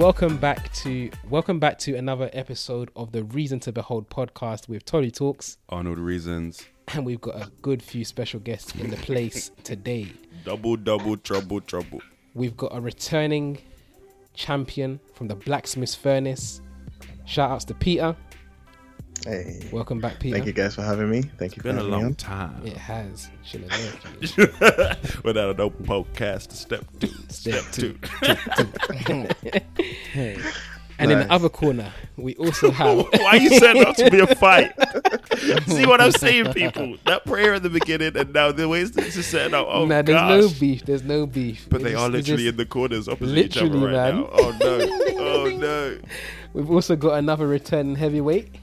welcome back to welcome back to another episode of the Reason to Behold podcast with Tolly Talks, Arnold Reasons. and we've got a good few special guests in the place today. Double, double, trouble, trouble. We've got a returning champion from the Blacksmith's Furnace. Shout outs to Peter. Hey, Welcome back, Peter. thank you guys for having me. Thank you Been for a having me long on. time. It has. Should have known. Without an open podcast to step two. Step Step, two. two. Hey. And in the other corner, we also have. Why you setting up to be a fight? See what I'm saying, people? That prayer at the beginning and now the ways this is setting up. Oh, nah, there's gosh. no beef. There's no beef. But We they just- are literally in the corners opposite each other Literally, right man. now. Oh, no. Oh, no. We've also got another returning heavyweight,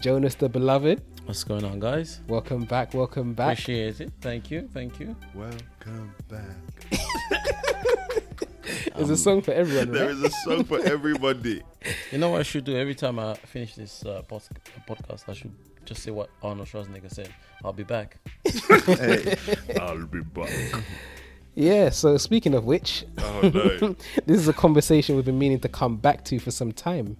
Jonas the Beloved. What's going on, guys? Welcome back. Welcome back. Appreciate it. Thank you. Thank you. Welcome back. There's a song for everyone, There right? is a song for everybody. You know what I should do every time I finish this uh, pos- podcast? I should just say what Arnold Schwarzenegger said. I'll be back. Hey, I'll be back. Yeah. So speaking of which, Oh, no. this is a conversation we've been meaning to come back to for some time,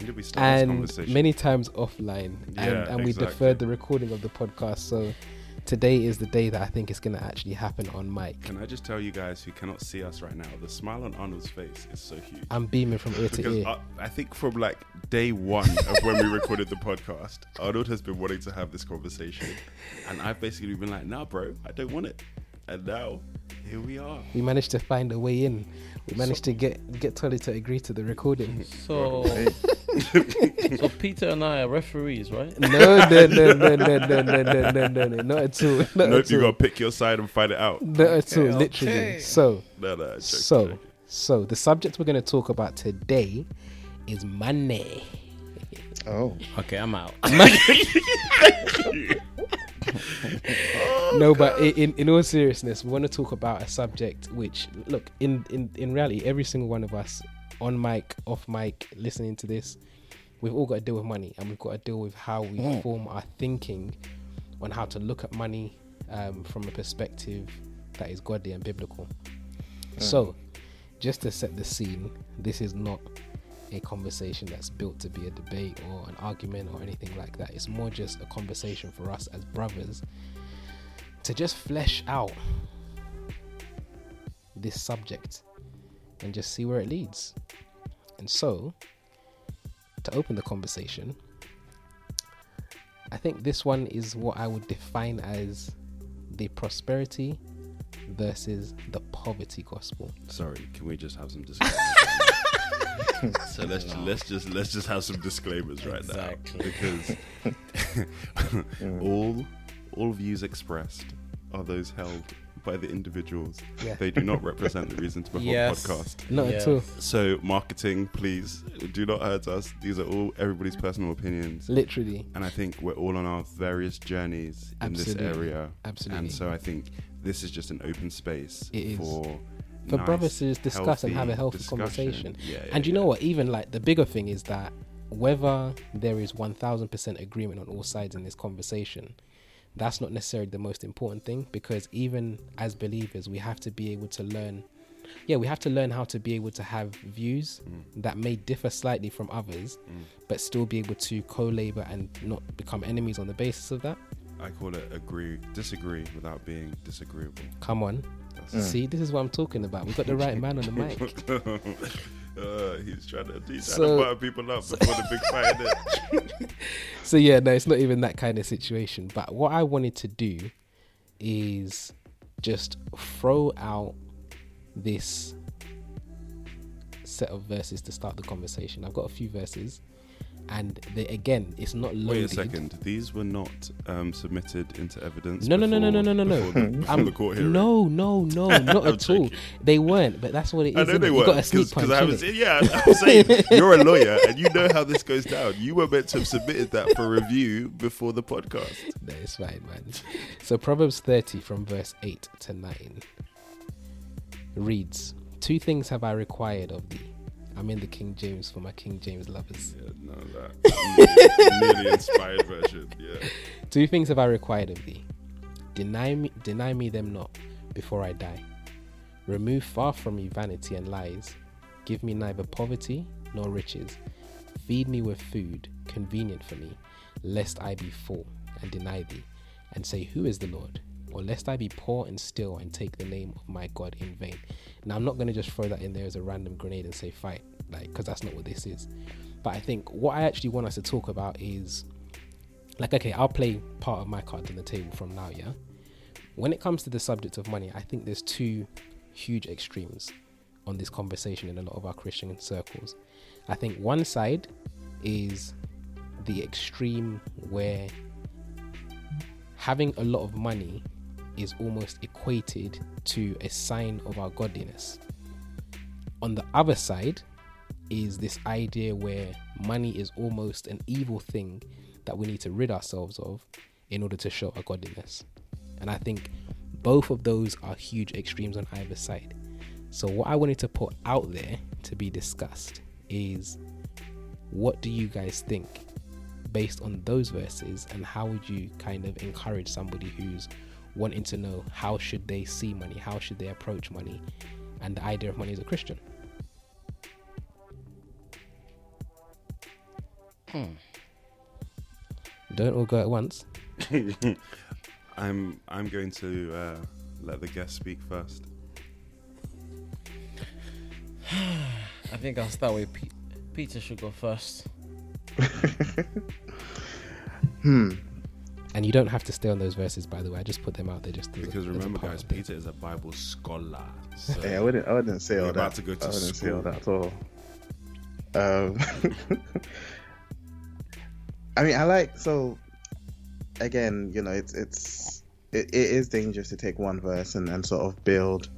When did we start this and conversation? many times offline, and, Yeah, and we exactly. deferred the recording of the podcast. So today is the day that I think is going to actually happen on mic. Can I just tell you guys who cannot see us right now? The smile on Arnold's face is so huge. I'm beaming from ear to ear. I, I think from like day one of when we recorded the podcast, Arnold has been wanting to have this conversation, and I've basically been like, "Nah, bro, I don't want it." And now, here we are. we managed to find a way in. We managed to get get Tolly to agree to the recording. So, so Peter and I are referees, right? No, no, no, no, no, no, no, no, no, no, no, not at all. Not Nope, at you all. gotta pick your side and fight it out. Not at all, Okay, literally. okay. So, No, no, joking, so, joking. so the subject we're going to talk about today is money. oh, Okay, I'm out. no, but in, in all seriousness, we want to talk about a subject which, look, in, in, in reality, every single one of us on mic, off mic, listening to this, we've all got to deal with money and we've got to deal with how we form our thinking on how to look at money um, from a perspective that is godly and biblical. So, just to set the scene, this is not a conversation that's built to be a debate or an argument or anything like that. It's more just a conversation for us as brothers to just flesh out this subject and just see where it leads. And so, to open the conversation, I think this one is what I would define as the prosperity versus the poverty gospel. Sorry, can we just have some disclaimers? so let's just, let's just let's just have some disclaimers right Exactly. now because all all views expressed are those held by the individuals. Yeah. They do not represent the reason to Perform Yes. podcast. Not at all. So marketing, please do not hurt us. These are all everybody's personal opinions. Literally. And I think we're all on our various journeys in this area. Absolutely. And so I think this is just an open space It is. For nice, brothers to just discuss and have a healthy discussion. conversation. Yeah, yeah, and you know what? Even like the bigger thing is that whether there is 1000% agreement on all sides in this conversation, that's not necessarily the most important thing because even as believers, we have to be able to learn. Yeah, we have to learn how to be able to have views Mm. that may differ slightly from others, but still be able to co labor and not become enemies on the basis of that. I call it agree, disagree without being disagreeable. Come on. That's See, this is what I'm talking about. We've got the right man on the mic. uh, he's trying to he's So- trying to butter people up before the big fight. So yeah, no, it's not even that kind of situation. But what I wanted to do is just throw out this set of verses to start the conversation. I've got a few verses, and they, again, it's not loaded. Wait a second. These were not um, submitted into evidence. No, no, no, no, no, no, no, no. before before I'm- the court hearing. no, no, no, not I'm at all. They weren't, but that's what it is. I know they You were got a sneak punch. I was yeah I was saying you're a lawyer and you know how this goes down. You were meant to have submitted that for review before the podcast. No, it's fine, man. So Proverbs 30 from verse 8 to 9 reads, Two things have I required of thee. I'm in the King James for my King James lovers. Yeah, no, that nearly, inspired version. Yeah, Two things have I required of thee. Deny me, deny me them not before I die. Remove far from me vanity and lies. Give me neither poverty nor riches. Feed me with food convenient for me, lest I be full and deny thee, and say, Who is the Lord? Or lest I be poor and still and take the name of my God in vain. Now, I'm not going to just throw that in there as a random grenade and say fight, like, because that's not what this is. But I think what I actually want us to talk about is like, okay, I'll play part of my cards on the table from now, yeah? When it comes to the subject of money, I think there's two huge extremes on this conversation in a lot of our Christian circles. I think one side is the extreme where having a lot of money is almost equated to a sign of our godliness. On the other side is this idea where money is almost an evil thing that we need to rid ourselves of in order to show our godliness. And I think both of those are huge extremes on either side. So, what I wanted to put out there to be discussed is what do you guys think based on those verses and how would you kind of encourage somebody who's wanting to know how should they see money how should they approach money and the idea of money as a christian don't all go at once I'm I'm going to uh, let the guest speak first. I think I'll start with Pe- Peter. Should go first. Hmm. and you don't have to stay on those verses by the way i just put them out there just Because a remember, guys, Peter is a Bible scholar. So Yeah, I wouldn't. I wouldn't say You're all about that. to go to I wouldn't say all that at all. Um, I mean, I like so. Again, you know, it's it's it, it is dangerous to take one verse and, and sort of build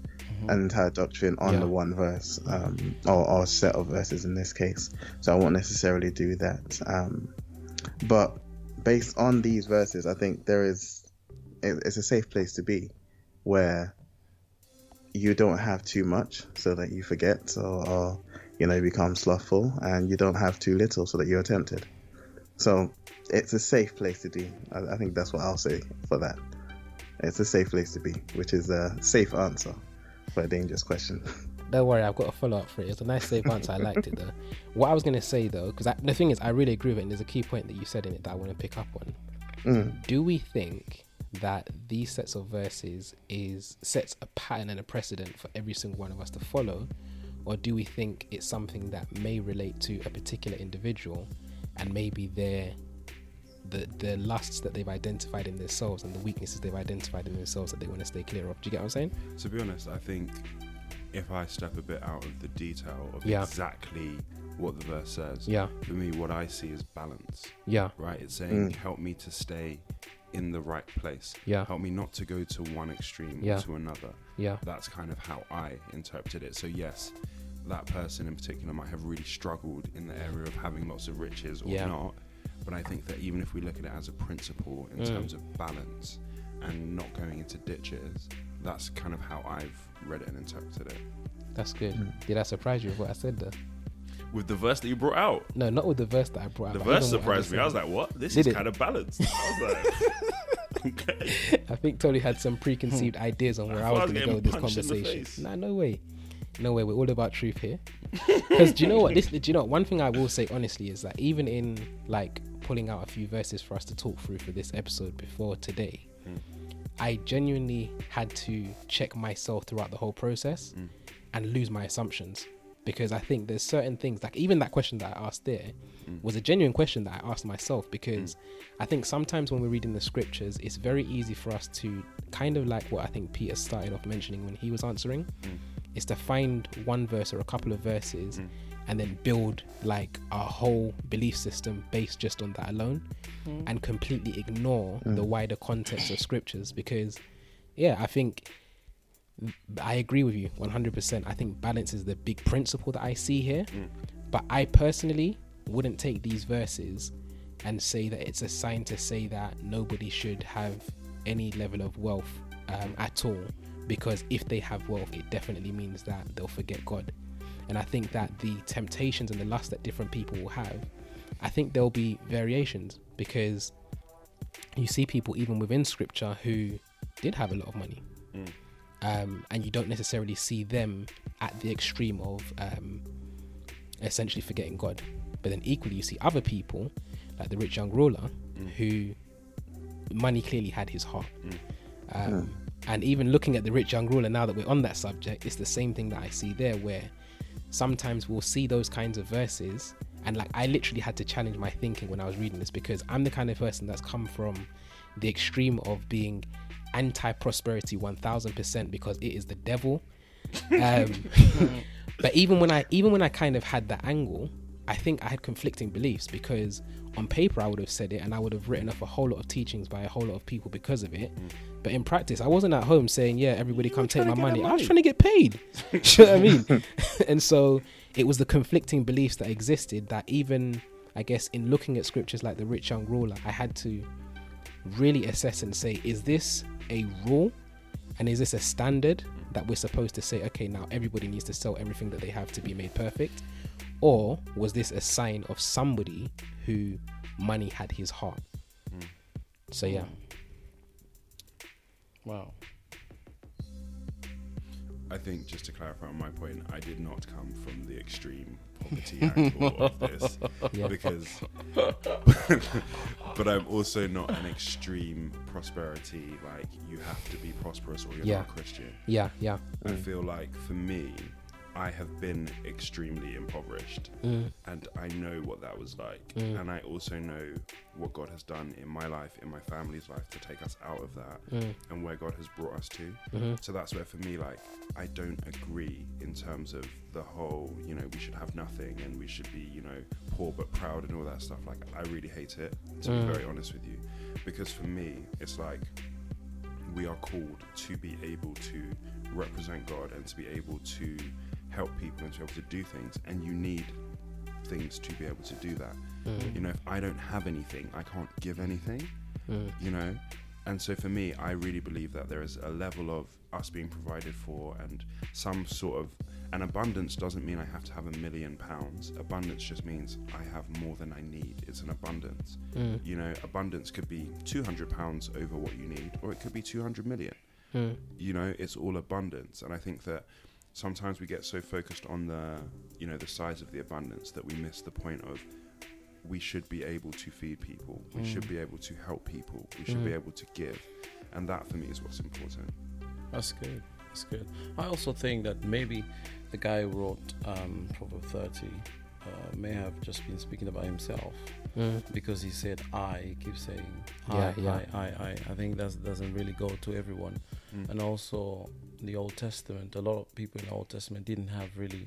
an entire doctrine on Yeah. the one verse, um, or, or set of verses in this case. So I won't necessarily do that. Um, but based on these verses, I think there is it, it's a safe place to be, where you don't have too much so that you forget or, or you know become slothful, and you don't have too little so that you're tempted. So it's a safe place to be. I, I think that's what I'll say for that. It's a safe place to be, which is a safe answer for a dangerous question. Don't worry, I've got a follow up for it. It's a nice safe answer. I liked it though. What I was gonna say though, because the thing is, I really agree with it, and there's a key point that you said in it that I want to pick up on. Mm. Do we think that these sets of verses is sets a pattern and a precedent for every single one of us to follow, or do we think it's something that may relate to a particular individual, and maybe their the the lusts that they've identified in themselves and the weaknesses they've identified in themselves that they want to stay clear of? Do you get what I'm saying? To be honest, I think if I step a bit out of the detail of Yeah. exactly what the verse says, Yeah, for me, what I see is balance, yeah, right? It's saying, Mm. help me to stay in the right place. yeah, Help me not to go to one extreme Yeah. or to another. yeah, That's kind of how I interpreted it. So, yes, that person in particular might have really struggled in the area of having lots of riches or Yeah. not. But I think that even if we look at it as a principle in Mm. terms of balance and not going into ditches, that's kind of how I've read it and interpreted it. that's good. Mm. Did I surprise you with what I said there? With the verse that you brought out, No, not with the verse that I brought out. the verse surprised just me. I was like, what? This Did is it? kind of balanced. I was like, okay. I think Tony had some preconceived ideas on where I I, was going to go with this getting punched in the conversation. face. Nah, no way, no way. We're all about truth here. Because do you know what? This, do you know one thing I will say honestly is that even in like pulling out a few verses for us to talk through for this episode before today, Mm. I genuinely had to check myself throughout the whole process Mm. and lose my assumptions because I think there's certain things like even that question that I asked there Mm. was a genuine question that I asked myself because I think sometimes when we're reading the scriptures, it's very easy for us to kind of like what I think Peter started off mentioning when he was answering, Mm. Is to find one verse or a couple of verses Mm. and then build like a whole belief system based just on that alone Mm. and completely ignore Mm. the wider context of scriptures because yeah, I think I agree with you 100%. I think balance is the big principle that I see here. Mm. But I personally wouldn't take these verses and say that it's a sign to say that nobody should have any level of wealth um, at all. Because if they have wealth, it definitely means that they'll forget God. And I think that the temptations and the lust that different people will have, I think there'll be variations because you see people even within scripture who did have a lot of money. Mm. Um, and you don't necessarily see them at the extreme of um, essentially forgetting God. But then equally, you see other people, like the rich young ruler, who money clearly had his heart. Um, And even looking at the rich young ruler, now that we're on that subject, it's the same thing that I see there, where sometimes we'll see those kinds of verses. And like, I literally had to challenge my thinking when I was reading this because I'm the kind of person that's come from the extreme of being anti prosperity 1000% because it is the devil. Um, but even when I even when I kind of had that angle, I think I had conflicting beliefs because on paper I would have said it and I would have written off a whole lot of teachings by a whole lot of people because of it. Mm. But in practice, I wasn't at home saying, "Yeah, everybody come take my trying to get money." I was trying to get paid. You know what I mean? and so it was the conflicting beliefs that existed that even I guess in looking at scriptures like the rich young ruler, I had to really assess and say, is this a rule? And is this a standard that we're supposed to say, okay, now everybody needs to sell everything that they have to be made perfect? Or was this a sign of somebody who money had his heart? Hmm. So, yeah. Hmm. Wow. I think just to clarify on my point, I did not come from the extreme poverty angle of this Yeah. because, but I'm also not an extreme prosperity. Like you have to be prosperous or you're Yeah. not a Christian. Yeah, yeah. I mm. feel like for me, I have been extremely impoverished, Mm, and I know what that was like, Mm. and I also know what God has done in my life, in my family's life, to take us out of that, mm, and where God has brought us to. mhm, So that's where, for me, like, I don't agree in terms of the whole, you know, we should have nothing and we should be, you know, poor but proud and all that stuff. Like, I really hate it, to Mm. be very honest with you. Because for me, it's like we are called to be able to represent God and to be able to help people and to be able to do things. And you need things to be able to do that. mm, You know, if I don't have anything, I can't give anything mm, you know? And so for me i really believe that there is a level of us being provided for and some sort of an abundance doesn't mean i have to have a million pounds. Abundance just means i have more than i need. It's an abundance. Mm, you know abundance could be 200 pounds over what you need or it could be 200 million. Mm, you know it's all abundance. And i think that sometimes we get so focused on the you know the size of the abundance that we miss the point of we should be able to feed people we should be able to help people we should be Mm. able to give and that for me is what's important That's good. That's good. I also think that maybe the guy who wrote um, Proverb 30 uh, may have just been speaking about himself mm, because he said I. He keeps saying I, Yeah, yeah. I, I, I. I think that doesn't really go to everyone. Mm. And also the Old Testament. A lot of people in the Old Testament didn't have really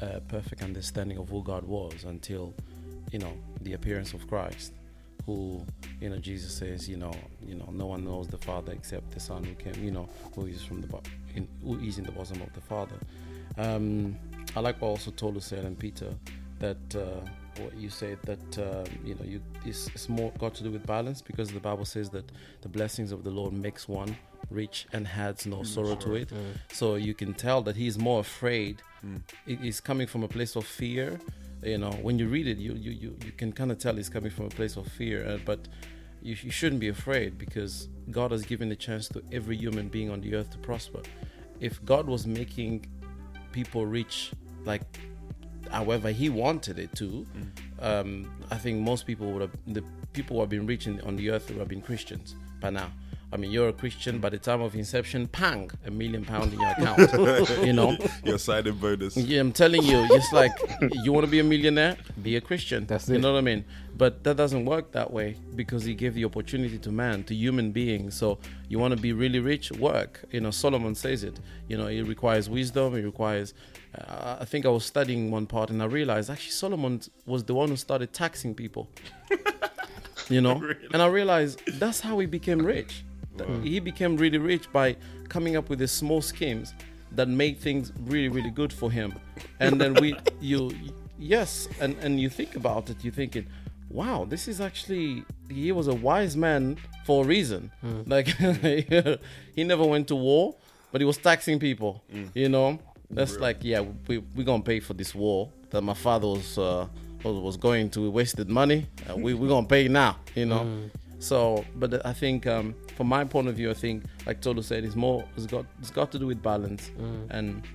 a perfect understanding of who God was until you know the appearance of Christ. Who you know Jesus says you know you know no one knows the Father except the Son who came you know who is from the in, who is in the bosom of the Father. Um, I like what also Tolu said and Peter that uh, what you said that um, you know you it's, it's more got to do with balance because the Bible says that the blessings of the Lord makes one rich and has no sorrow to it. mm, So you can tell that he's more afraid. Mm. It is coming from a place of fear. You know, when you read it, you you, you, you can kind of tell it's coming from a place of fear. Uh, but you, you shouldn't be afraid because God has given the chance to every human being on the earth to prosper. If God was making people rich, like however He wanted it to, um, I think most people would have the people who have been rich in, on the earth would have been Christians by now. I mean, you're a Christian by the time of inception, pang, a million pound in your account. you know, your signing bonus yeah, I'm telling you, it's like you want to be a millionaire, be a Christian. That's You it. know what I mean? But that doesn't work that way because he gave the opportunity to man, to human beings. So you want to be really rich, work. You know, Solomon says it. You know, it requires wisdom. It requires. Uh, I think I was studying one part and I realized actually Solomon was the one who started taxing people. you know, and I realized that's how he became rich. That He became really rich by coming up with these small schemes that made things really, really good for him. And then we, you, yes, and and you think about it, you're thinking, wow, this is actually he was a wise man for a reason. Like he never went to war, but he was taxing people. You know, that's like yeah, we we gonna pay for this war that my father was uh, was, going to. We wasted money. Uh, we we gonna pay now. You know. So, but I think um, from my point of view, I think like Tolu said, it's more it's got it's got to do with balance, mm. and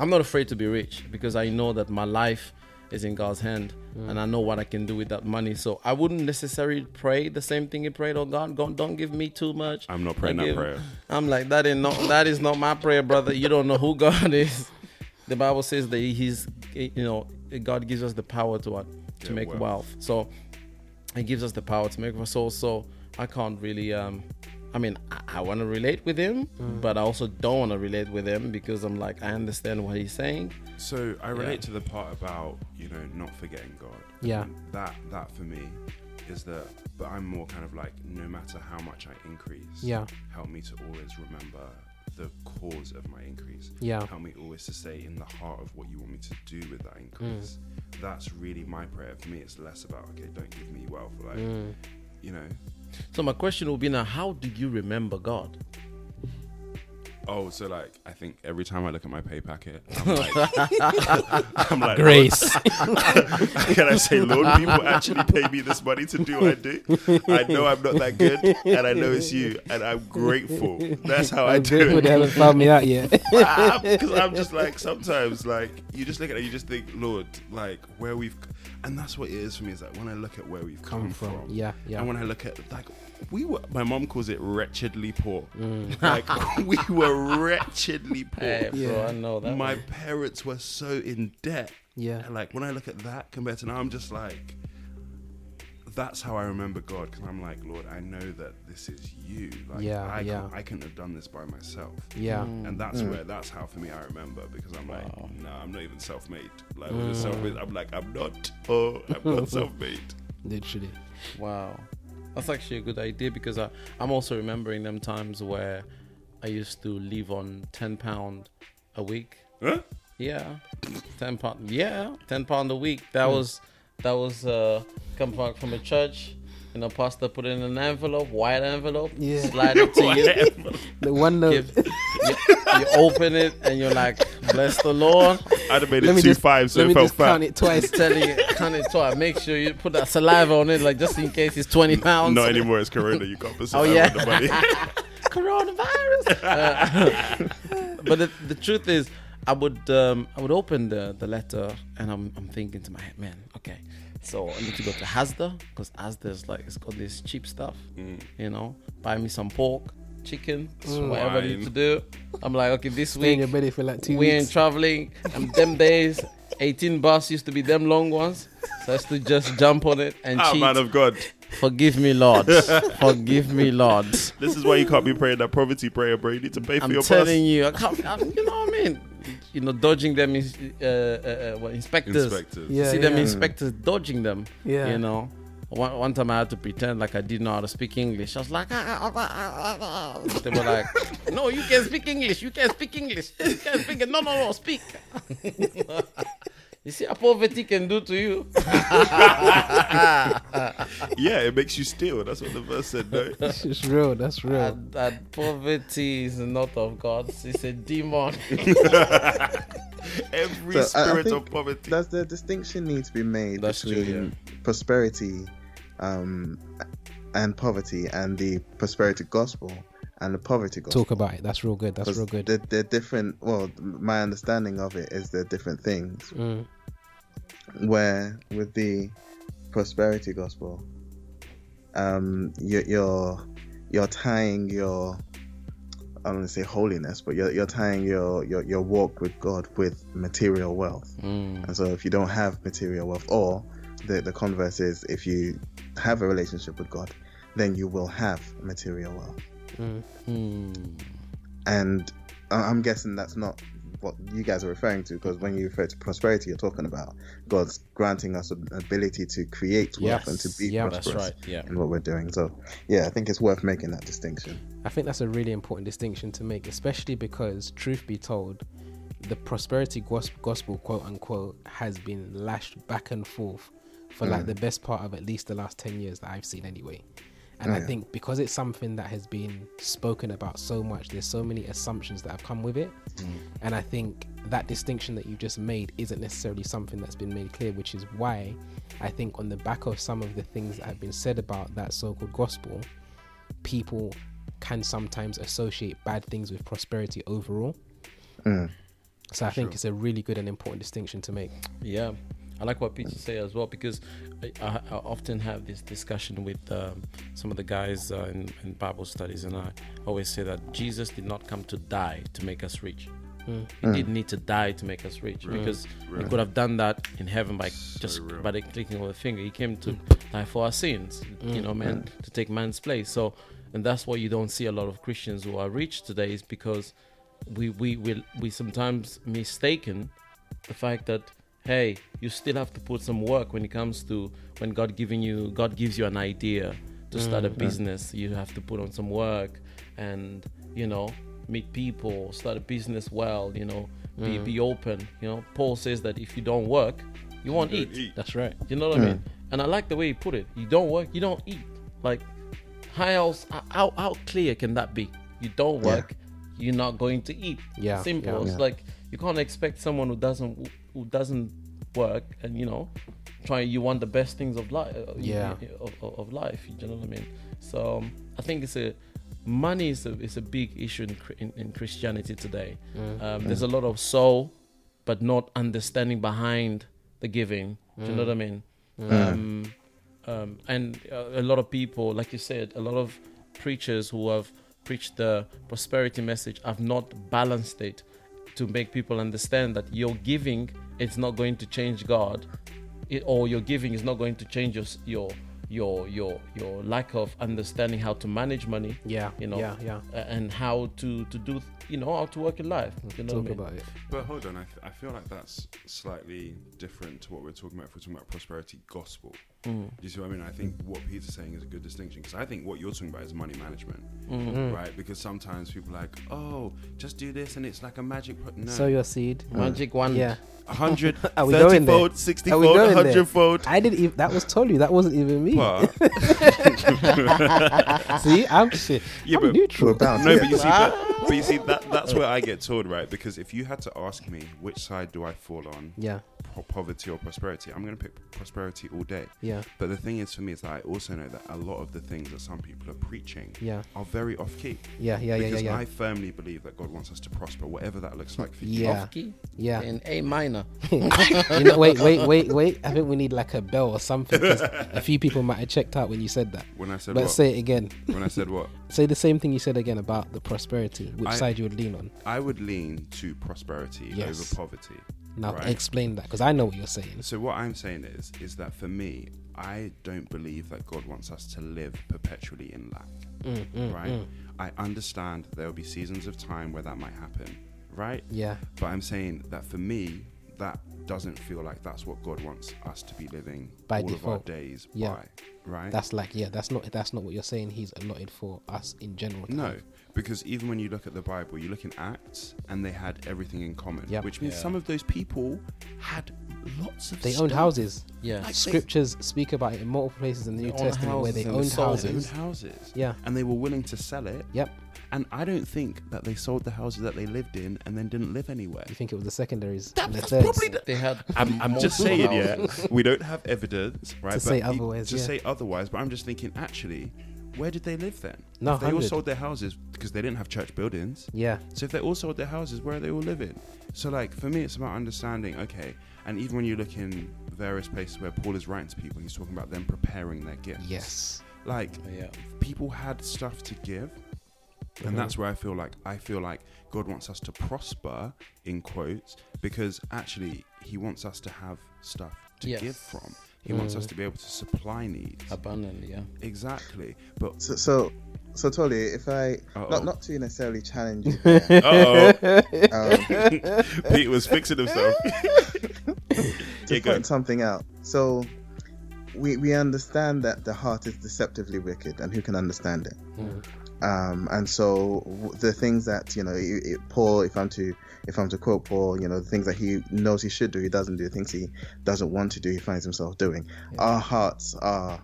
I'm not afraid to be rich because I know that my life is in God's hand, mm. and I know what I can do with that money. So I wouldn't necessarily pray the same thing He prayed. Oh God, God, don't give me too much. I'm not praying Don't that prayer. I'm like that. Is not that is not my prayer, brother. You don't know who God is. The Bible says that He's, you know, God gives us the power to what to Get make wealth. wealth. So He gives us the power to make wealth. So so I can't really. um I mean, I, I want to relate with him, but I also don't want to relate with him because I'm like, I understand what he's saying. So I relate to the part about you know not forgetting God. Yeah. And that that for me is the. But I'm more kind of like no matter how much I increase. Yeah. Help me to always remember the cause of my increase. Yeah. Help me always to stay in the heart of what you want me to do with that Mm. increase. That's really my prayer. For me, it's less about okay, don't give me wealth. Like Mm. you know. So my question will be now: How do you remember God? Oh, so like I think every time I look at my pay packet, I'm like, I'm like Grace. Can I say, Lord, people actually pay me this money to do what I do? I know I'm not that good, and I know it's you, and I'm grateful. That's how I I'm do grateful they it. haven't found me out yet. Ah, because I'm just like, sometimes, like, you just look at it, you just think, Lord, like, where we've, and that's what it is for me, is like, when I look at where we've come, Come from, from. Yeah, yeah. and when I look at, like, we were, my mom calls it wretchedly poor. Mm. Like, we were wretchedly poor. Hey, bro, Yeah. I know that. my one. parents were so in debt. Yeah. And like when I look at that compared to now, I'm just like, that's how I remember God. Because I'm like, Lord, I know that this is you. Like, Yeah, I, yeah. Can't, I couldn't have done this by myself. Yeah. Mm. And that's mm. where, that's how for me I remember because I'm like, no, I'm not even self made. Like, when it's mm. self-made, I'm like, I'm not. Oh, I'm not self made. Literally. Wow, that's actually a good idea because I, I'm also remembering them times where I used to live on ten pound a week. Huh? Yeah, ten pound. Yeah, ten pound a week. That hmm. was that was uh, come back from a church. And know, pastor put it in an envelope, white envelope. Yeah. slide it to you. The one note. Give, you, you open it and you're like, bless the Lord. I'd have made Let it me two just five, so let it me felt just fat. count it twice. telling you, count it twice. Make sure you put that saliva on it, like just in case it's twenty pounds. Not anymore. It's Corona. You can't put Oh, oh, yeah. the money. coronavirus. Uh, but the, the truth is, I would um, I would open the, the letter and I'm, I'm thinking to my head, man, okay, so I need to go to Asda because Hasda is like it's got this cheap stuff, Mm. you know, buy me some pork, chicken, whatever I need to do. I'm like, okay, this Stay in week belly for like two we ain't weeks. traveling. And them days, 18 bus used to be them long ones. So I used to just jump on it and Ah, cheat. man of God. Forgive me, Lord. Forgive me, Lord. This is why you can't be praying that poverty prayer, bro. You need to pay for your. I'm telling bus. you, I can't, I, you know what I mean? You know, dodging them is uh, uh, uh, inspectors. Inspectors. Yeah, See them yeah. inspectors dodging them. Yeah. You know. One, one time I had to pretend like I didn't know how to speak English. I was like, ah, ah, ah, ah, ah, ah. they were like, no, you can speak English. You can speak English. You can speak. No, no, no, speak. you see what poverty can do to you? Yeah, it makes you steal. That's what the verse said, no? It's real. That's real. that, that poverty is not of God. It's a demon. Every So, I- I spirit of poverty. Does the distinction need to be made That's true, between prosperity um, and poverty and the prosperity gospel and the poverty gospel? Talk about it. That's real good. That's 'Cause real good. They're, they're different. Well, my understanding of it is they're different things. Mm. Where with the prosperity gospel, um, you, you're you're tying your I don't want to say holiness, but you're, you're tying your, your your walk with God with material wealth. Mm. And so if you don't have material wealth, or the, the converse is if you have a relationship with God, then you will have material wealth. Mm. Mm. And I'm guessing that's not what you guys are referring to, because when you refer to prosperity, you're talking about God's granting us an ability to create wealth and to be yeah, That's prosperous right. Yeah. in what we're doing. So yeah, I think it's worth making that distinction. I think that's a really important distinction to make, especially because, truth be told, the prosperity gospel, quote unquote, has been lashed back and forth for like mm. the best part of at least the last 10 years that I've seen, anyway. And I Yeah. think because it's something that has been spoken about so much, there's so many assumptions that have come with it. And I think that distinction that you just made isn't necessarily something that's been made clear, which is why I think on the back of some of the things that have been said about that so called gospel, people can sometimes associate bad things with prosperity overall. Mm. So I think it's a really good and important distinction to make. Yeah. I like what Peter say as well because I, I, I often have this discussion with um, some of the guys uh, in, in Bible studies, and I always say that Jesus did not come to die to make us rich. Mm. He didn't need to die to make us rich because he could have done that in heaven by So just real. by the clicking of a finger. He came to die for our sins, you know, man, to take man's place. So, and that's why you don't see a lot of Christians who are rich today is because we we we, we sometimes mistaken the fact that hey, you still have to put some work when it comes to when God giving you God gives you an idea to mm, start a business. You have to put on some work and you know meet people, start a business well. You know, be mm. be open. You know, Paul says that if you don't work, you won't Don't eat. eat. That's right. You know what I mean? And I like the way he put it. You don't work, you don't eat. Like, how else? How how clear can that be? You don't Yeah. work, you're not going to eat. Yeah, simple. yeah. It's Yeah. like you can't expect someone who doesn't who doesn't work and you know try. You want the best things of life. Yeah. of, of, of life. You know what I mean? So um, I think it's a money is a is a big issue in in, in Christianity today. Mm. Um, there's a lot of soul, but not understanding behind the giving. Do you know what I mean? Um, um, and uh, a lot of people, like you said, a lot of preachers who have preached the prosperity message have not balanced it to make people understand that your giving is not going to change God, it, or your giving is not going to change your your your your your lack of understanding how to manage money Yeah. You know, Yeah. Yeah. and how to to do you know how to work in life. You know Talk what I mean? about it. But hold on, I I feel like that's slightly different to what we're talking about if we're talking about prosperity gospel. Mm. Do you see what I mean? I think what Peter's saying is a good distinction because I think what you're talking about is money management, Mm. right? Because sometimes people are like, oh, just do this and it's like a magic. Pro-. No, Sow your seed. Magic one. Yeah. 100, Are 30 going fold, 60 fold, going there? 100 fold. I didn't even. That was Tolu. That wasn't even me. See, I'm shit. yeah, I'm but neutral. We're. No, but you see, but, but you see that that's where I get told, right? Because if you had to ask me which side do I fall on, Yeah. Po- poverty or prosperity, I'm going to pick prosperity all day. Yeah. But the thing is, for me, is that I also know that a lot of the things that some people are preaching Yeah. are very off key. Yeah. Yeah. Yeah. because Yeah. I firmly believe that God wants us to prosper, whatever that looks like for you. Yeah. Off key Yeah. in A minor. you know, wait, wait, wait, wait. I think we need like a bell or something. 'cause a few people might have checked out when you said that. When I said But what? say it again. when I said what? Say the same thing you said again about the prosperity. Which I- side you would lean on? I would lean to prosperity Yes. over poverty. Now Right. explain that because I know what you're saying. So what I'm saying is, is that for me, I don't believe that God wants us to live perpetually in lack. Mm, mm, right? mm. I understand there will be seasons of time where that might happen, right? Yeah. But I'm saying that for me, that doesn't feel like that's what God wants us to be living By all default. of our days Yeah. by, right? That's like yeah. That's not that's not what you're saying. He's allotted for us in general. no. Because even when you look at the Bible, you look in Acts, and they had everything in common, Yep. which means Yeah. some of those people had lots of They stuff. owned houses. Yeah. Like they- Scriptures speak about it in multiple places in the New Testament where they owned they sold They owned houses. houses, Yeah. and they were willing to sell it. Yep. And I don't think that they sold the houses that they lived in and then didn't live anywhere. You think it was the secondaries That and the probably the- They had. I'm, I'm just multiple saying, yeah. We don't have evidence, right? To say you- otherwise, To yeah. say otherwise, but I'm just thinking, actually, where did they live then? No, if they all sold their houses because they didn't have church buildings. Yeah. So if they all sold their houses, where are they all living? So like for me, it's about understanding. Okay, and even when you look in various places where Paul is writing to people, he's talking about them preparing their gifts. Yes. Like Yeah. people had stuff to give. Mhm. And that's where I feel like I feel like God wants us to prosper in quotes because actually He wants us to have stuff to Yes. give from. He wants us Mm. to be able to supply needs. Abundantly. Yeah. Exactly. But So, so, so Tolly, if I Uh-oh. not not to necessarily challenge you, oh, um, Pete was fixing himself. to Yeah, go. point something out. So, we we understand that the heart is deceptively wicked, and who can understand it? Mm. Um, and so w- the things that you know, it, it, Paul, if I'm to if I'm to quote Paul, you know, the things that he knows he should do, he doesn't do. The things he doesn't want to do, he finds himself doing. Yeah. Our hearts are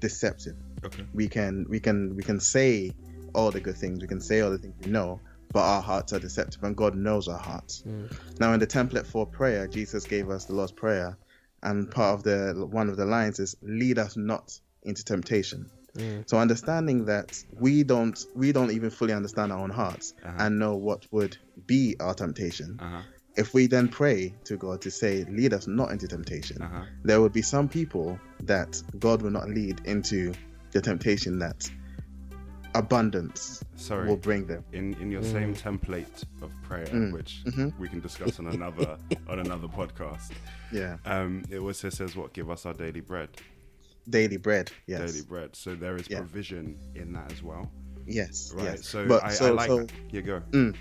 deceptive. Okay. We can we can we can say all the good things, we can say all the things we know, but our hearts are deceptive, and God knows our hearts. Mm. Now, in the template for prayer, Jesus gave us the Lord's Prayer, and part of the one of the lines is "Lead us not into temptation." Mm. So, understanding that we don't we don't even fully understand our own hearts Uh-huh. and know what would be our temptation, Uh-huh. if we then pray to God to say, lead us not into temptation, Uh-huh. there would be some people that God will not lead into the temptation that abundance Sorry. will bring them. in in your same template of prayer, Mm. which Mhm. we can discuss on another on another podcast. Yeah. Um, it also says, "What give us our daily bread." Daily bread. Yes. Daily bread. So there is Yeah. provision in that as well, Yes. right? Yes. So, But I, so- I like so- that. You go. Mm.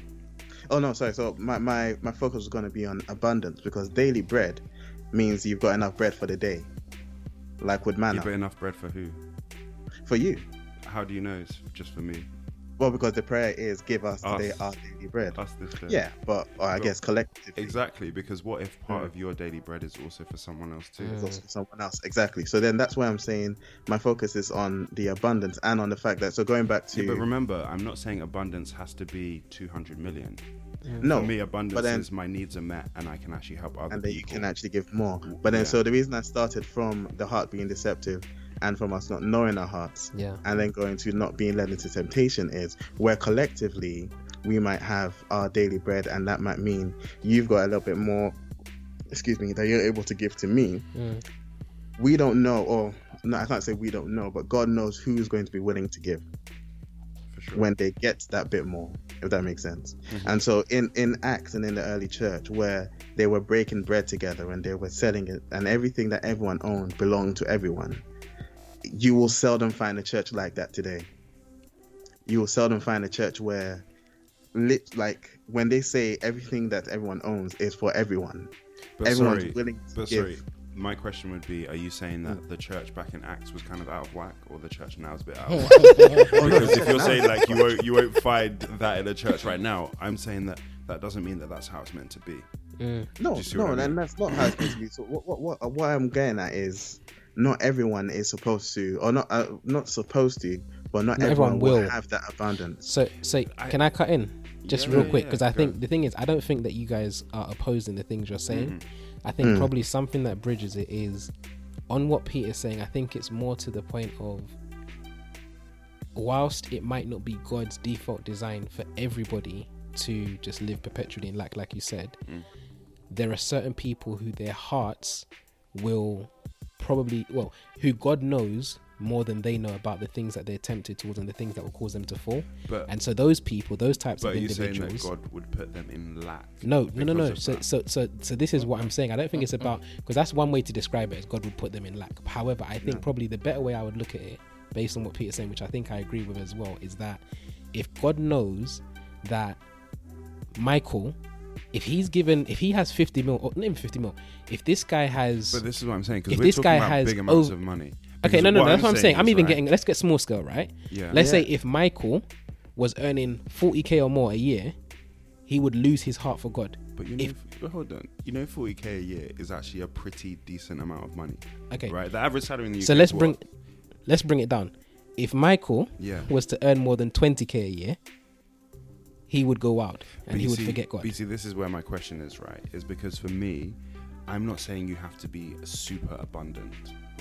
Oh no, sorry. So my, my, my focus is going to be on abundance because daily bread means you've got enough bread for the day, like with manna You got enough bread for who? for you. How do you know it's just for me? Well, because the prayer is give us today our daily bread. Us this day. Yeah, but or I Well, guess collectively, Exactly, because what if part Mm. of your daily bread is also for someone else too? it's also for someone else. Exactly. So then that's why I'm saying my focus is on the abundance and on the fact that so going back to Yeah, but remember, I'm not saying abundance has to be 200 million. no, For me, abundance but then- is my needs are met and I can actually help other and that you can actually give more. But then Yeah. so the reason I started from the heart being deceptive and from us not knowing our hearts Yeah. and then going to not being led into temptation is where collectively we might have our daily bread and that might mean you've got a little bit more excuse me that you're able to give to me Mm. we don't know or no i can't say we don't know but god knows who's going to be willing to give sure. when they get that bit more if that makes sense Mhm. and so in in acts and in the early church where they were breaking bread together and they were selling it and everything that everyone owned belonged to everyone you will seldom find a church like that today you will seldom find a church where lit like when they say everything that everyone owns is for everyone but everyone's sorry, willing to but give sorry. My question would be: Are you saying that the church back in Acts was kind of out of whack, or the church now is a bit out of whack? because if you're saying like you won't you won't find that in a church right now, I'm saying that that doesn't mean that that's how it's meant to be. Mm. No, Do you see no, I mean? and that's not how it's supposed to be. So what, what, what, what I'm getting at is, not everyone is supposed to, or not, uh, not supposed to, but not, Not everyone, everyone will. will. have that abundance. So, so I- can I cut in just Yeah, real yeah, quick? yeah, Because I go. think the thing is, I don't think that you guys are opposing the things you're saying. Mhm. I think Mm. probably something that bridges it is on what Peter's saying. I think it's more to the point of whilst it might not be God's default design for everybody to just live perpetually in lack, like you said, Mm. there are certain people who their hearts will probably, well, who God knows more than they know about the things that they're tempted towards and the things that will cause them to fall. But And so those people, those types of are you saying individuals. that God would put them in lack? No, no, no, no. So, that? so, so, so this is what I'm saying. I don't think it's about because that's one way to describe it as God would put them in lack. However, I think probably the better way I would look at it, based on what Peter's saying, which I think I agree with as well, is that if God knows that Michael, if he's given, if he has 50 mil, or not even 50 mil, if this guy has, But this is what I'm saying because If this guy about has big amounts ov- of money. okay, Because no, no, no, that's what I'm saying. I'm even right, getting. Let's get small scale, right? Yeah. Let's say if Michael was earning 40k or more a year, he would lose his heart for God. But you know, if- f- well, hold on. You know, 40k a year is actually a pretty decent amount of money, Okay, right? The average salary in the UK. so let's is what? bring, let's bring it down. If Michael Yeah. was to earn more than 20k a year, he would go out and But he would forget God. see, this is where my question is, right? Is because for me, I'm not saying you have to be super abundant,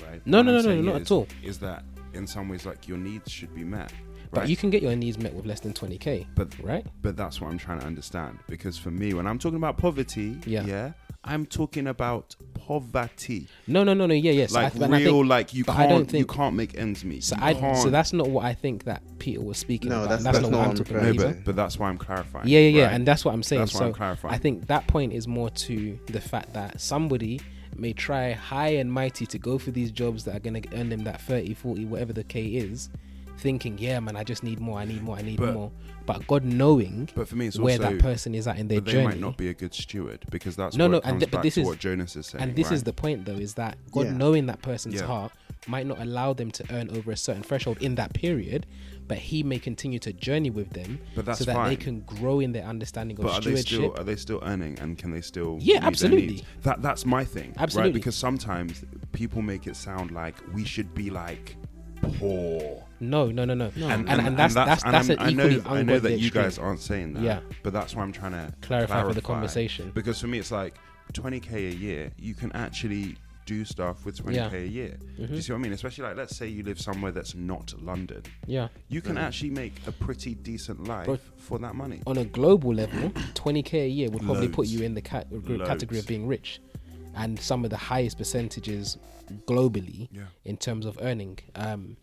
right? No, What no, I'm no, no, not is- at all. Is that in some ways like your needs should be met, Right? But you can get your needs met with less than 20k, But right? but that's what I'm trying to understand because for me, when I'm talking about poverty, Yeah. yeah, I'm talking about poverty, No, no, no, no. Yeah, yes. like I, and I real, think, like you can't I don't you can't make ends meet. so, I, so that's not what I think that Peter was speaking No, about. that's- That's, that's not not what what I'm I'm talking about no, but, but that's why I'm clarifying. Yeah, yeah, yeah, right? and that's what I'm saying. that's why so I'm clarifying. I think that point is more to the fact that somebody may try high and mighty to go for these jobs that are going to earn them that 30, 40, whatever the K is, thinking, yeah, man, I just need more, I need more, I need But- more. But God knowing But for me, it's where also that person is at in their but they journey. might not be a good steward because that's No, what no, and th- but this is- what Jonas is saying. and this right? is the point, though, is that God Yeah. knowing that person's Yeah. heart might not allow them to earn over a certain threshold in that period, but He may continue to journey with them But that's so that they can grow in their understanding of But are they stewardship. still are they still earning and can they still Yeah, absolutely. That that's my thing, Absolutely. right? Because sometimes people make it sound like we should be like poor, no, no, no, no. And- and, and, that's that's and that's, I'm- an I know I know that ungodly you guys aren't saying that, Yeah. But that's why I'm trying to Clarify for the conversation. because for me it's like 20k a year you can actually do stuff with 20k Yeah. a year. Do mm-hmm. you see what I mean? Especially like, let's say you live somewhere that's not London. Yeah. You can mm-hmm. actually make a pretty decent life Bro- for that money. On a global level, 20k a year would probably put you in the cat- category of being rich, and some of the highest percentages globally Yeah. in terms of earning. Um,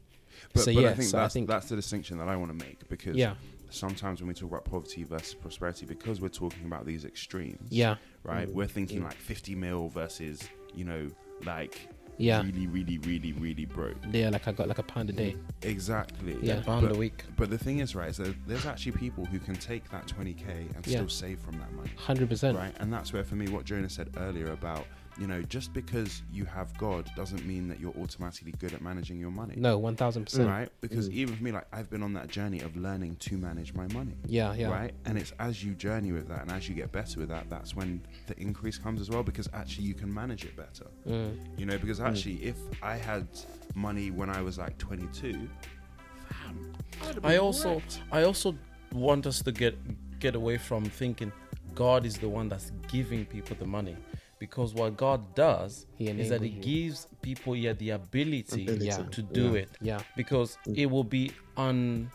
But, so but yeah, I think so I that's, think that's the distinction that I want to make because yeah, sometimes when we talk about poverty versus prosperity, because we're talking about these extremes, yeah, right? Mm. We're thinking like 50 mil versus, you know, like yeah, really, really, really, really broke. yeah. Like I got like a pound a day. Exactly. Yeah. pound but, a week. But the thing is, right, is there's actually people who can take that 20k and Yeah. still save from that money. Hundred percent. Right, and that's where for me, what Jonah said earlier about you know, just because you have God doesn't mean that you're automatically good at managing your money. No, one thousand percent. Right, because Mm. even for me, like I've been on that journey of learning to manage my money. Yeah, yeah. Right, and it's as you journey with that, and as you get better with that, that's when the increase comes as well. Because actually, you can manage it better. Mm. You know, because actually, if I had money when I was like 22, I'd have I been also wrecked. I also want us to get get away from thinking God is the one that's giving people the money. Because what God does is that He you. gives people yeah the ability, Ability. Yeah. to do yeah. it. Yeah, Because it will be un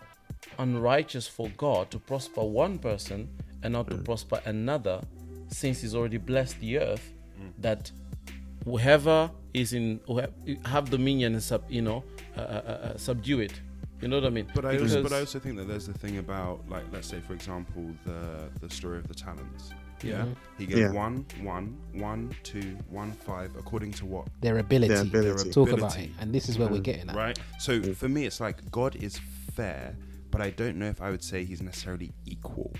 unrighteous for God to prosper one person and not to prosper another, since He's already blessed the earth. That whoever is in have dominion and sub, you know uh, uh, uh, subdue it. You know what I mean? But I also, but I also think that there's the thing about like let's say for example the the story of the talents. Yeah, Mhm. he gave Yeah. one, one, one, two, one, five, according to what their ability. Their ability. Talk about Ability. it, and this is where we're Mm. getting at. right? So for me, it's like God is fair, but I don't know if I would say he's necessarily equal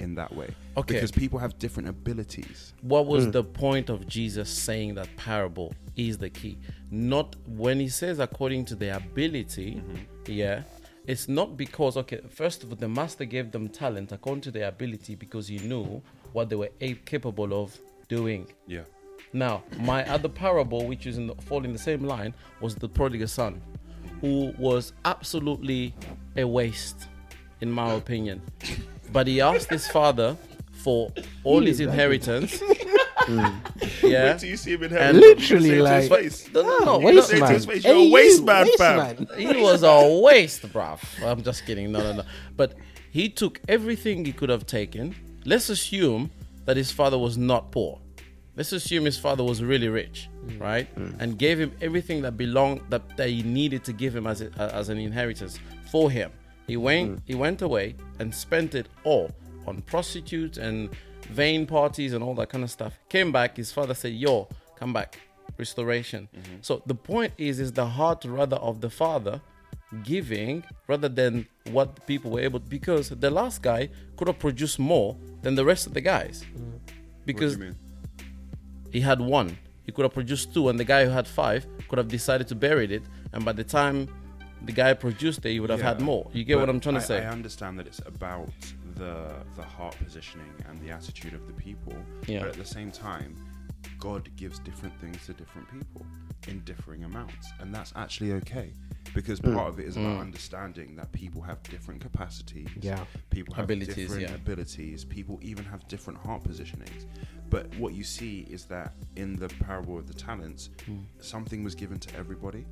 in that way. Okay. because people have different abilities. What was Mm. the point of Jesus saying that parable is the key? Not when he says according to their ability, yeah. It's not because okay, first of all, the master gave them talent according to their ability because he knew what they were capable of doing. Yeah, Now, my other parable, which is in the, fall in the same line, was the prodigal son, who was absolutely a waste, in my opinion. But he asked his father for all his inheritance. yeah. do you see him in And- Literally, like, No, no, no, waste no, man. his face, you're a Hey, you, waste man, waste fam. man. he was a waste, bruv. I'm just kidding. No, no, no. But he took everything he could have taken. Let's assume that his father was not poor. Let's assume his father was really rich, mm. right? Mm. And gave him everything that belonged that, that he needed to give him as a, as an inheritance for him. He went mm. he went away and spent it all on prostitutes and vain parties and all that kind of stuff. Came back, his father said, "Yo, come back." Restoration. Mm-hmm. So the point is is the heart rather of the father giving rather than what people were able because the last guy could have produced more than the rest of the guys mm. because you mean? he had one he could have produced two and the guy who had five could have decided to bury it and by the time the guy produced it he would have had more you get what i'm trying to I- say I understand that it's about the the heart positioning and the attitude of the people. Yeah. But at the same time, God gives different things to different people in differing amounts, and that's actually okay. Because hmm. part of it is about hmm. understanding that people have different capacities. Yeah. People have Abilities, different yeah. abilities. People even have different heart positionings. But what you see is that in the parable of the talents, hmm. something was given to everybody,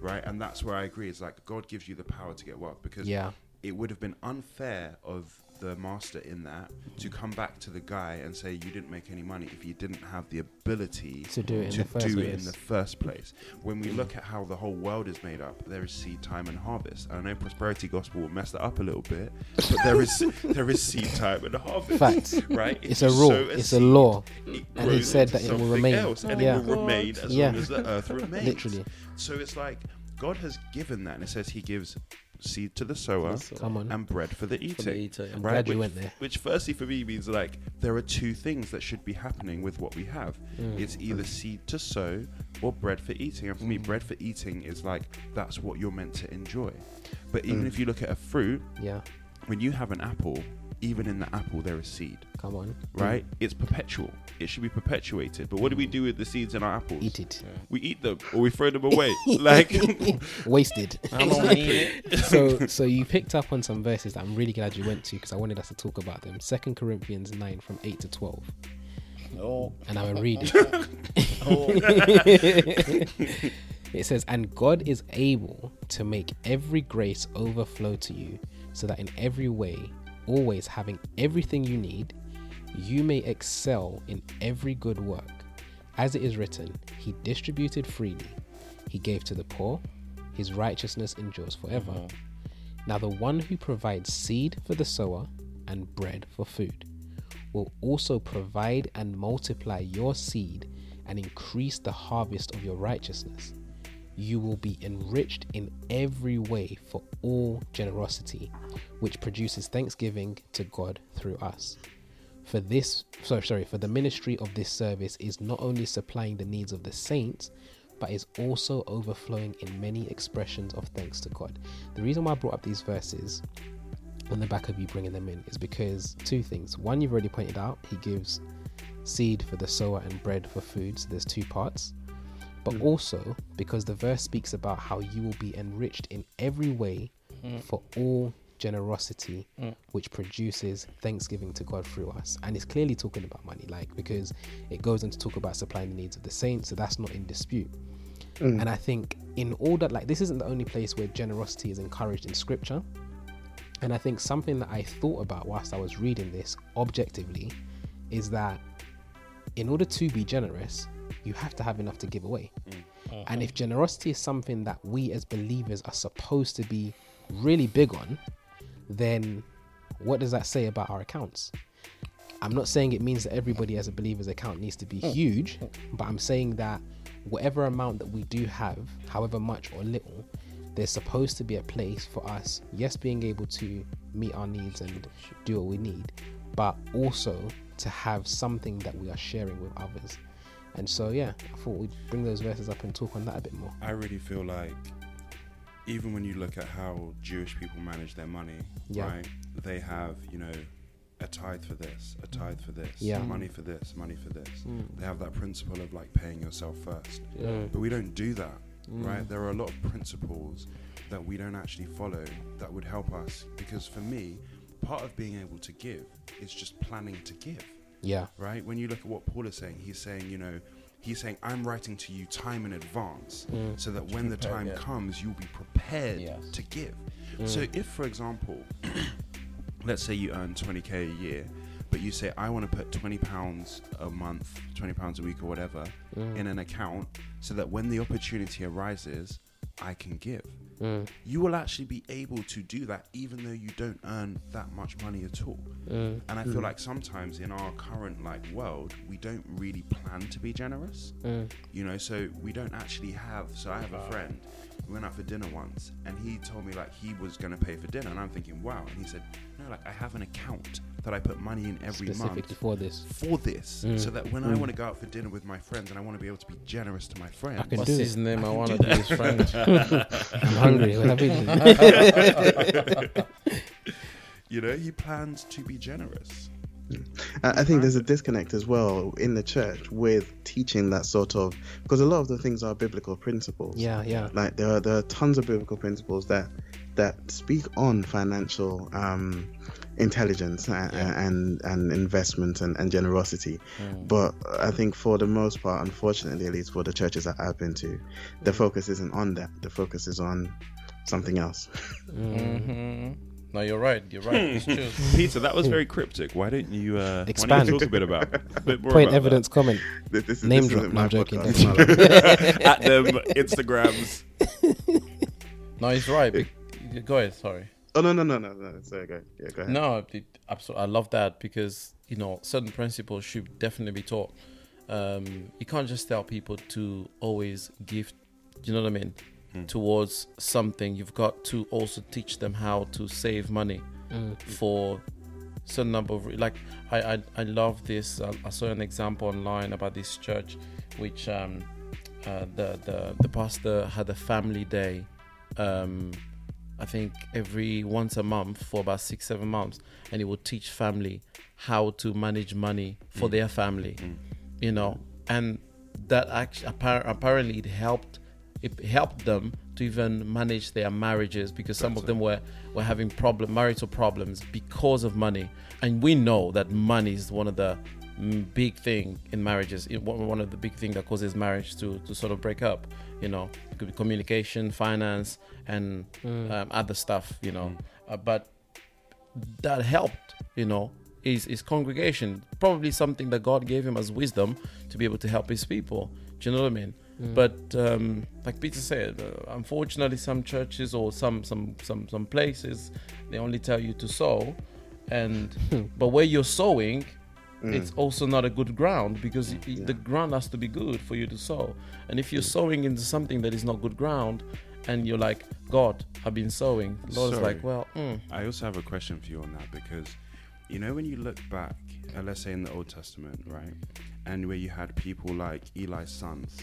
right? And that's where I agree. It's like God gives you the power to get wealth because Yeah. it would have been unfair of the master in that to come back to the guy and say you didn't make any money if you didn't have the ability To do it in the first do it place. in the first place. When we look at how the whole world is made up, there is seed time and harvest. And I know prosperity gospel will mess that up a little bit, but there is there is seed time and harvest. Facts. right? It's a rule. So It's a law. it And he said that it will remain. else, and Yeah. it will remain as Yeah. long as the earth remains. Literally. So it's like God has given that, and it says He gives seed to the sower Come on. and bread for the eating. for the eater. I'm right? glad you which, went there. Which, firstly, for me means like there are two things that should be happening with what we have. Mm. It's either seed to sow or bread for eating. And for Mm. me, bread for eating is like that's what you're meant to enjoy. But even Mm. if you look at a fruit, Yeah. when you have an apple, even in the apple there is seed, Come on. right? It's perpetual. It should be perpetuated. But what do we do with the seeds in our apples? Eat it. We eat them or we throw them away. like Wasted. I don't need it. so so you picked up on some verses that I'm really glad you went to because I wanted us to talk about them. Second Corinthians nine from eight to twelve. Oh, and I will read it. oh. It says, And God is able to make every grace overflow to you, so that in every way, always having everything you need, you may excel in every good work. As it is written, He distributed freely, He gave to the poor, His righteousness endures forever. Mm-hmm. Now, the one who provides seed for the sower and bread for food will also provide and multiply your seed and increase the harvest of your righteousness. You will be enriched in every way for all generosity, which produces thanksgiving to God through us. For this, sorry, sorry, for the ministry of this service is not only supplying the needs of the saints, but is also overflowing in many expressions of thanks to God. The reason why I brought up these verses on the back of you bringing them in is because two things. One, you've already pointed out, he gives seed for the sower and bread for food. So there's two parts. But hmm. also because the verse speaks about how you will be enriched in every way hmm. for all generosity, hmm. which produces thanksgiving to God through us. And it's clearly talking about money, like because it goes on to talk about supplying the needs of the saints. So that's not in dispute. And I think in that, like, this isn't the only place where generosity is encouraged in scripture. And I think something that I thought about whilst I was reading this objectively is that in order to be generous, you have to have enough to give away. Mm. And if mm-hmm. generosity is something that we as believers are supposed to be really big on, then what does that say about our accounts? I'm not saying it means that everybody as a believer's account needs to be mm. huge, but I'm saying that whatever amount that we do have, however much or little, there's supposed to be a place for us, yes, being able to meet our needs and do what we need, but also to have something that we are sharing with others. And so, yeah, I thought we'd bring those verses up and talk on that a bit more. I really feel like even when you look at how Jewish people manage their money, Yeah. right? They have, you know, a tithe for this, a tithe for this, Yeah. money for this, money for this. Mm. They have that principle of like paying yourself first. Yeah. But we don't do that, Mm. right? There are a lot of principles that we don't actually follow that would help us. Because for me, part of being able to give is just planning to give, Yeah. right? When you look at what Paul is saying, he's saying, you know, he's saying, I'm writing to you time in advance Mm. so that when the time yeah. comes, you'll be prepared Yes. to give. Mm. So if, for example, let's say you earn 20k a year, but you say I want to put 20 pounds a month, 20 pounds a week, or whatever, Mm. in an account, so that when the opportunity arises, I can give. Mm. You will actually be able to do that, even though you don't earn that much money at all. Mm. And I feel like sometimes in our current like world, we don't really plan to be generous Mm. you know so we don't actually have so i have a friend we went out for dinner once and he told me like he was going to pay for dinner and i'm thinking wow and he said no like i have an account that i put money in every month for this. for this Mm. so that when i Mm. want to go out for dinner with my friends and i want to be able to be generous to my friends can What's do his it. name? I, I want to be his friend. I'm hungry. What have you you know he plans to be generous I think there's a disconnect as well in the church with teaching that sort of because a lot of the things are biblical principles. yeah, yeah. Like there are there are tons of biblical principles that that speak on financial um, intelligence and, Yeah. and and investment and, and generosity. Mm. But I think for the most part, unfortunately, at least for the churches that I've been to, the focus isn't on that. The focus is on something else. Mm. Hmm No, you're right. You're right. It's true. peter that was very cryptic why don't you uh Expand. talk a bit about a bit more Point about evidence comment. This, this Name this drop. No, I'm joking. at them instagrams No, he's right. Be- Go ahead. Sorry. oh no no no no no. Sorry, go yeah go ahead. No, it, absolutely. I love that because you know certain principles should definitely be taught. Um, you can't just tell people to always give. You know what I mean? Hmm. Towards something, you've got to also teach them how to save money Mm. for certain number of like I I, I love this. I, I saw an example online about this church, which um, uh, the the the pastor had a family day. Um, I think every once a month for about six seven months, and he would teach family how to manage money for Mm. their family. Mm. You know, and that actually apparently it helped it helped them to even manage their marriages because some That's of them were were having problem marital problems because of money and we know that money is one of the mm, big thing in marriages. It, one of the big thing that causes marriage to to sort of break up. You know, it could be communication, finance, and Mm. um, other stuff. You know, Mm. uh, but that helped. You know, is his congregation probably something that God gave him as wisdom to be able to help his people. Do you know what I mean? Mm. But um, like Peter said, uh, unfortunately, some churches or some some some some places they only tell you to sow, and but where you're sowing, Mm. it's also not a good ground because Yeah. the ground has to be good for you to sow. And if you're sowing into something that is not good ground, and you're like, God, I've been sowing, the Lord's Sorry. like, well, mm, I also have a question for you on that because, you know, when you look back, uh, let's say in the Old Testament, right, and where you had people like Eli's sons,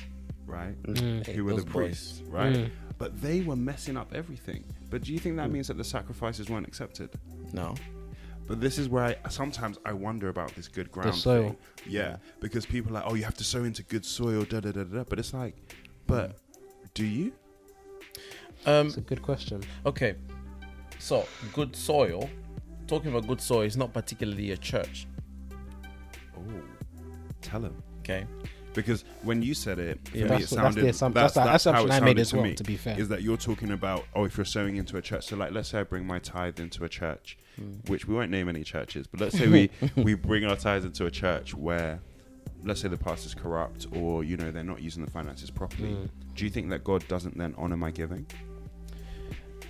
right, Mm. who were the those boys. priests, right, Mm. but they were messing up everything. But do you think that means that the sacrifices weren't accepted? no, But this is where I, sometimes I wonder about this good ground soil. thing. Yeah, because people are like, oh, you have to sow into good soil, da da da da. But it's like, but do you? um, It's a good question. Okay, so good soil. Talking about good soil is not particularly a church. Oh, tell him. Okay, Because when you said it, for Yeah. me, That's, it that's sounded the assumption. That's, the how assumption it I made as to well. me. To be fair, is that you're talking about oh if you're sowing into a church so like let's say i bring my tithe into a church which we won't name any churches but let's say we we bring our tithe into a church where let's say the pastor's corrupt or you know they're not using the finances properly Mm. do you think that god doesn't then honor my giving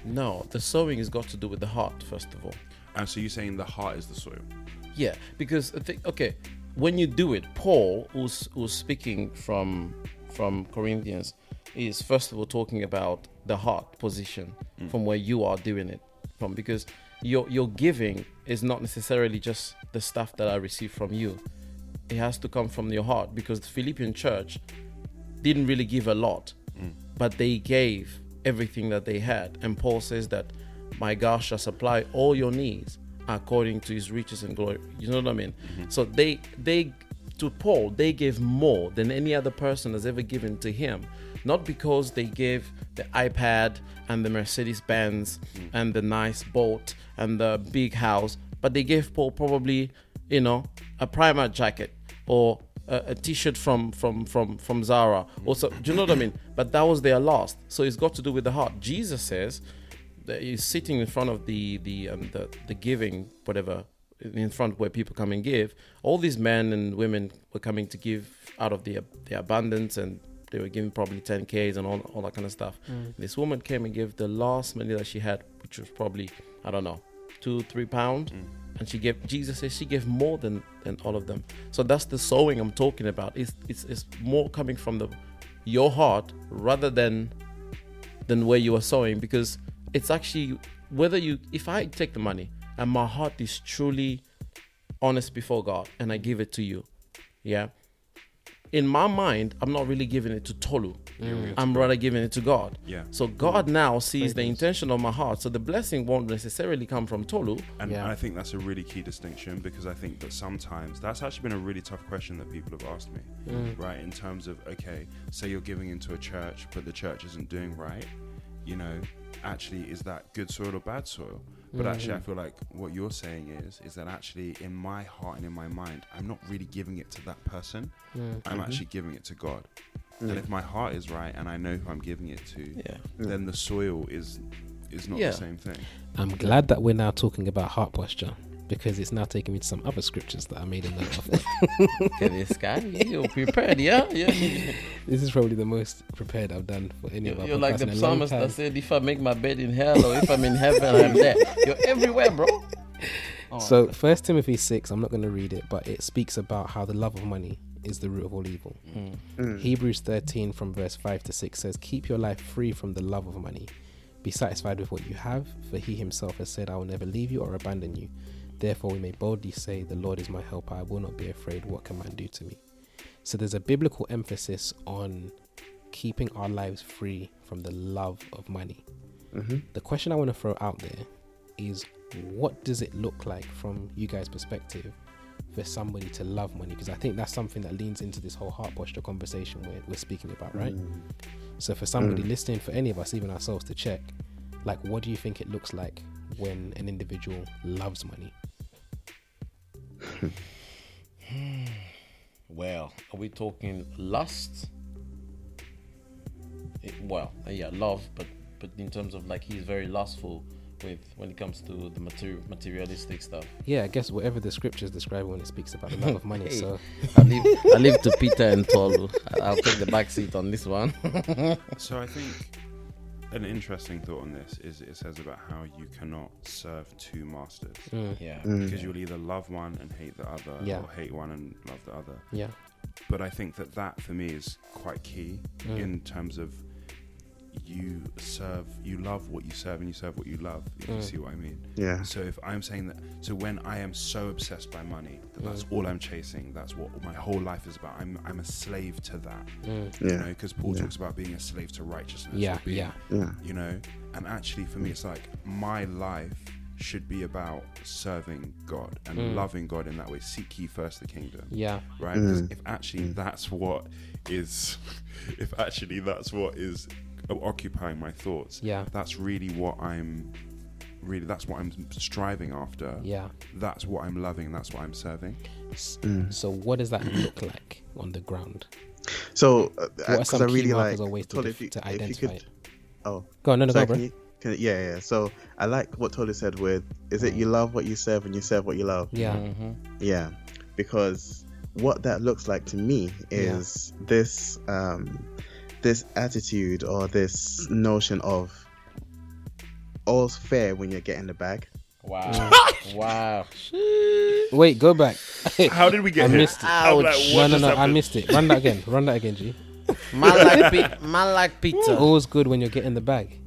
no, the sowing has got to do with the heart first of all. and so you're saying the heart is the soil Yeah, because I think okay, when you do it, Paul, who's who's speaking from from Corinthians, is first of all talking about the heart position mm. from where you are doing it from, because your your giving is not necessarily just the stuff that I receive from you. It has to come from your heart because the Philippian church didn't really give a lot, mm. but they gave everything that they had. And Paul says that my God shall supply all your needs according to his riches and glory. You know what I mean? Mm-hmm. So they they to Paul, they gave more than any other person has ever given to him. Not because they gave the iPad and the Mercedes Benz mm. and the nice boat and the big house, but they gave Paul probably, you know, a Primark jacket or a, a t-shirt from from from from Zara. Also, do you know what I mean? But that was their last. So it's got to do with the heart. Jesus says that he's sitting in front of the the um, the, the giving whatever in front where people come and give. All these men and women were coming to give out of their their abundance and they were giving probably 10k's and all, all that kind of stuff. This woman came and gave the last money that she had, which was probably I don't know, two three pound, and she gave. Jesus says she gave more than than all of them. So that's the sowing I'm talking about. It's it's, it's more coming from the your heart rather than than where you are sowing because it's actually whether you if I take the money and my heart is truly honest before God and I give it to you, yeah. In my mind, I'm not really giving it to Tolu. I'm rather giving it to God. Yeah. So God now sees the Fragrance. intention of my heart. So the blessing won't necessarily come from Tolu. And Yeah. I think that's a really key distinction because I think that sometimes that's actually been a really tough question that people have asked me, Mm. right? In terms of, okay, say you're giving into a church, but the church isn't doing right, you know, actually, is that good soil or bad soil? But actually, I feel like what you're saying is, is that actually in my heart and in my mind, I'm not really giving it to that person. Mm. I'm actually giving it to God. Mm. And if my heart is right and I know who I'm giving it to, Yeah. then the soil is is not Yeah. the same thing. I'm glad that we're now talking about heart posture because it's now taking me to some other scriptures that I made a note of. Look at this guy. You're prepared, yeah? Yeah. this is probably the most prepared I've done for any of You're, our you're like the in a long psalmist that said, if I make my bed in hell or if I'm in heaven, I'm there. You're everywhere, bro. Oh, So, First Timothy six, I'm not going to read it, but it speaks about how the love of money is the root of all evil. mm, Mm. Hebrews 13 from verse 5 to 6 says, Keep your life free from the love of money. Be satisfied with what you have, for he himself has said, I will never leave you or abandon you. Therefore, we may boldly say, The Lord is my helper. I will not be afraid. What can man do to me? So, there's a biblical emphasis on keeping our lives free from the love of money. hmm The question I want to throw out there is what does it look like from you guys' perspective for somebody to love money? Because I think that's something that leans into this whole heart posture conversation we're, we're speaking about, right? So for somebody Mm. listening, for any of us, even ourselves, to check, like, what do you think it looks like when an individual loves money? Well, are we talking lust? It, well, uh, yeah, love, but but in terms of like he's very lustful with when it comes to the material materialistic stuff. Yeah, I guess whatever the scriptures describe when it speaks about the love of money. Hey. So I leave I leave to Peter and Tolu. I- I'll take the back seat on this one. So I think an interesting thought on this is it says about how you cannot serve two masters mm, yeah. Mm. because you'll either love one and hate the other, Yeah. or hate one and love the other. yeah, But I think that that for me is quite key Mm. in terms of you serve, you love what you serve, and you serve what you love. If you Mm. see what I mean. Yeah. So if I'm saying that, so when I am so obsessed by money that that's Mm. all I'm chasing, that's what my whole life is about. I'm I'm a slave to that, mm, you Yeah. know, because Paul Yeah. talks about being a slave to righteousness. yeah, being- yeah, Yeah. You know, and actually for me, it's like my life should be about serving God and Mm. loving God in that way. Seek ye first the kingdom yeah, right? Because Mm. if actually Mm. that's what is, if actually that's what is occupying my thoughts, yeah, that's really what I'm, really that's what I'm striving after. yeah. That's what I'm loving. That's what I'm serving. Mm. So what does that look like on the ground? So, What are because some I key really markers like or ways to, Tolu, def- you- to identify could- it? Oh, Go on, no, no, sorry, go, bro. you, can, yeah, yeah. So I like what Tolu said with, is it you love what you serve and you serve what you love? Yeah, Mhm. Yeah, because what that looks like to me Yeah. is this um, this attitude or this notion of all's fair when you're getting the bag. Wow. wow. Wait, go back. How did we I get here? missed it. I'm like, Ouch. what no, no, just no. I missed it. Run that again. Run that again, G. Man like, Pe- man like Peter. All's good when you're getting the bag.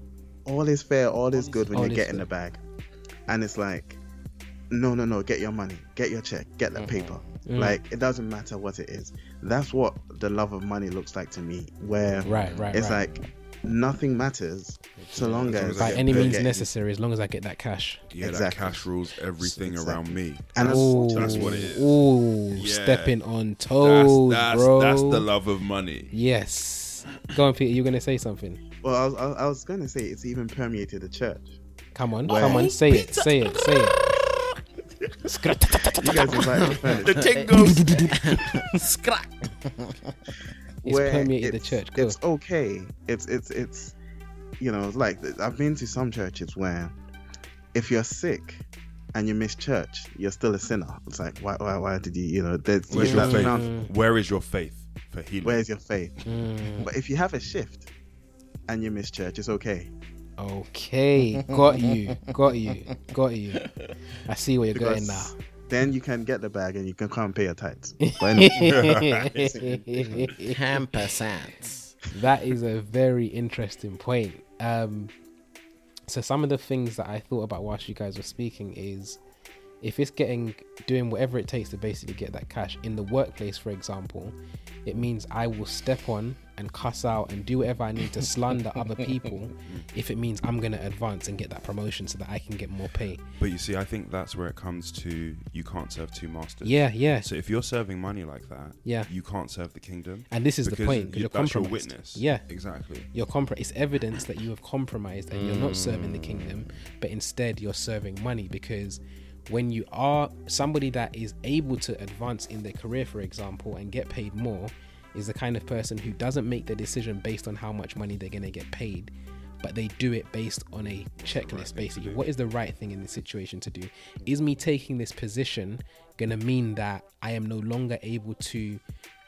All is fair, all is good when all you're getting fair. the bag, and it's like, no, no, no, get your money, get your check, get that Mhm. paper. Mm. Like it doesn't matter what it is. That's what the love of money looks like to me. Where Right, right, it's right. like nothing matters so long As long as as By any means get- necessary, as long as I get that cash. Yeah, Exactly. that cash rules everything Exactly. around me. And that's- Ooh, that's what it is. Ooh, Yeah. stepping on toes, bro. That's the love of money. Yes. Go on, Peter. You're gonna say something. Well, I was, I was- I was going to say it's even permeated the church. Come on, Where- come on. Say it. Say it. Say it. You guys invite me. The thing goes. Scrap. It's where permeated the church. Go. It's okay. It's it's it's you know it's like I've been to some churches where if you're sick and you miss church, you're still a sinner. It's like why why why did you you know there's Where's your faith? found- Where is your faith for healing? where's your faith? Mm, But if you have a shift and you miss church, it's okay. Okay, got you, got you, got you. I see where you're going now. Then you can get the bag and you can come and pay your tithes. But anyway, Ten percent. that is a very interesting point. Um, so some of the things that I thought about whilst you guys were speaking is if it's getting doing whatever it takes to basically get that cash in the workplace, for example, it means I will step on and cuss out and do whatever I need to slander other people if it means I'm gonna advance and get that promotion so that I can get more pay. But you see, I think that's where it comes to you can't serve two masters. Yeah, yeah, So if you're serving money like that, yeah. you can't serve the kingdom. And this is the point because you- you're that's your compromised. witness. Yeah, Exactly. you're compro- It's evidence that you have compromised and you're not serving the mm. kingdom, but instead you're serving money because when you are somebody that is able to advance in their career, for example, and get paid more, is the kind of person who doesn't make the decision based on how much money they're going to get paid, but they do it based on a checklist. to basically, what is the right thing in this situation to do? Is me taking this position going to mean that I am no longer able to?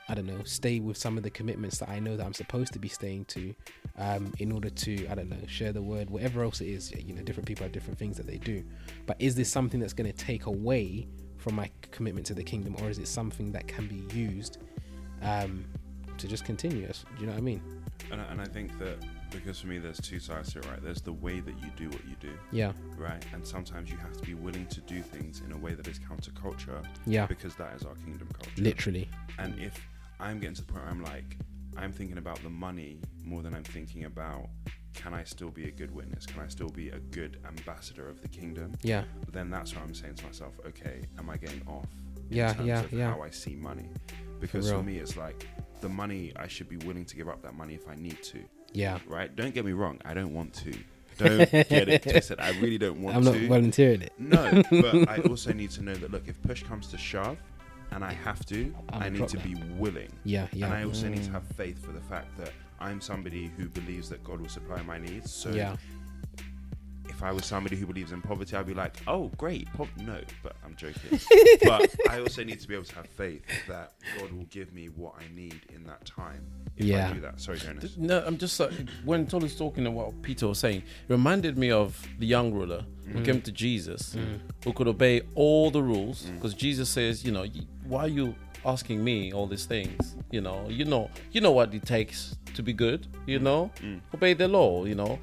I don't know, stay with some of the commitments that I know that I'm supposed to be staying to, um, in order to, I don't know, share the word, whatever else it is. You know, different people have different things that they do. But is this something that's going to take away from my commitment to the kingdom, or is it something that can be used um, to just continue? Do you know what I mean? And I, and I think that because for me, there's two sides to it, right? There's the way that you do what you do, Yeah, right? And sometimes you have to be willing to do things in a way that is counterculture yeah, because that is our kingdom culture. literally. And if I'm getting to the point where I'm like, I'm thinking about the money more than I'm thinking about can I still be a good witness? Can I still be a good ambassador of the kingdom? Yeah, Then that's where I'm saying to myself, okay, am I getting off? in Yeah, terms yeah, of yeah. How I see money, because for, real. me, it's like the money. I should be willing to give up that money if I need to, yeah. right? Don't get me wrong. I don't want to. Don't get it twisted. I really don't want to. I'm not volunteering it. No, but I also need to know that look, if push comes to shove, and I have to, I'm I need to be willing. Yeah, yeah. And I also need to Mm. have faith for the fact that I'm somebody who believes that God will supply my needs. So yeah. If I was somebody who believes in poverty, I'd be like, oh, great. Po-. No, but I'm joking. but I also need to be able to have faith that God will give me what I need in that time if Yeah. I do that. Sorry, Jonas. No, I'm just uh, when Tolu's talking about what Peter was saying, it reminded me of the young ruler who mm. came to Jesus, mm. who could obey all the rules, mm. because Jesus says, you know, why are you asking me all these things? You know, you know, you know what it takes to be good. You know, obey the law. You know.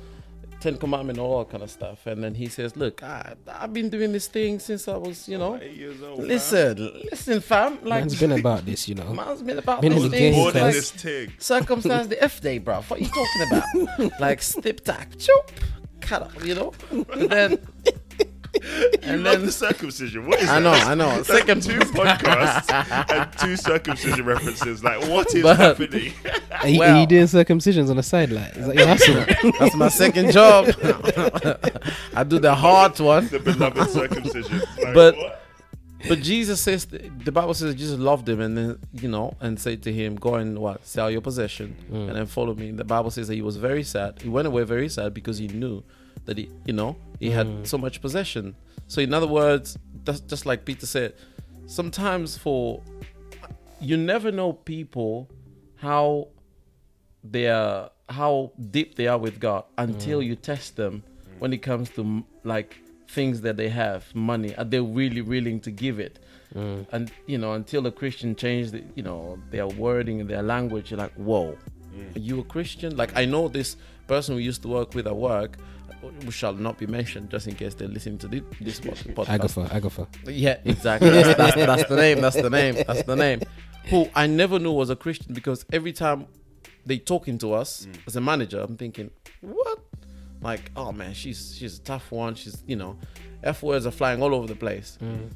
Ten Commandment, all that kind of stuff, and then he says, "Look, I, I've been doing this thing since I was, you know. Eight years old. fam. Listen, listen, fam. Like, Man's been about this, you know. man's been about Been in these things. game, Born like- this tig. circumstance the F day, bro. What are you talking about? like snip tack, chop, cut up, you know? And then and Love then the circumcision. What is that? I that? know, I know. That's Second two podcasts and two circumcision references. Like, what is But- happening? Are you, are Well- you doing circumcisions on the side? Like, is that your hustle? that's my second job. I do the hard one. the beloved circumcision. Like, But- what? But Jesus says the Bible says Jesus loved him and then you know and said to him, Go and what, sell your possession Mm. and then follow me. The Bible says that he was very sad. He went away very sad because he knew that he you know, he Mm. had so much possession. So in other words, that's just like Peter said, sometimes for you never know people how they are how deep they are with God until Mm. you test them when it comes to like things that they have, money. Are they really willing to give it? Mm. And you know, until a Christian change, the, you know, their wording and their language, you're like, whoa, are you a Christian? Like I know this person we used to work with at work, who shall not be mentioned, just in case they're listening to thi- this podcast. Agatha, Agatha. Yeah, exactly. That's, that's, that's the name. That's the name. That's the name. Who I never knew was a Christian because every time they talking to us mm. as a manager, I'm thinking, what? Like, oh man, she's she's a tough one. She's you know, f words are flying all over the place. Mm.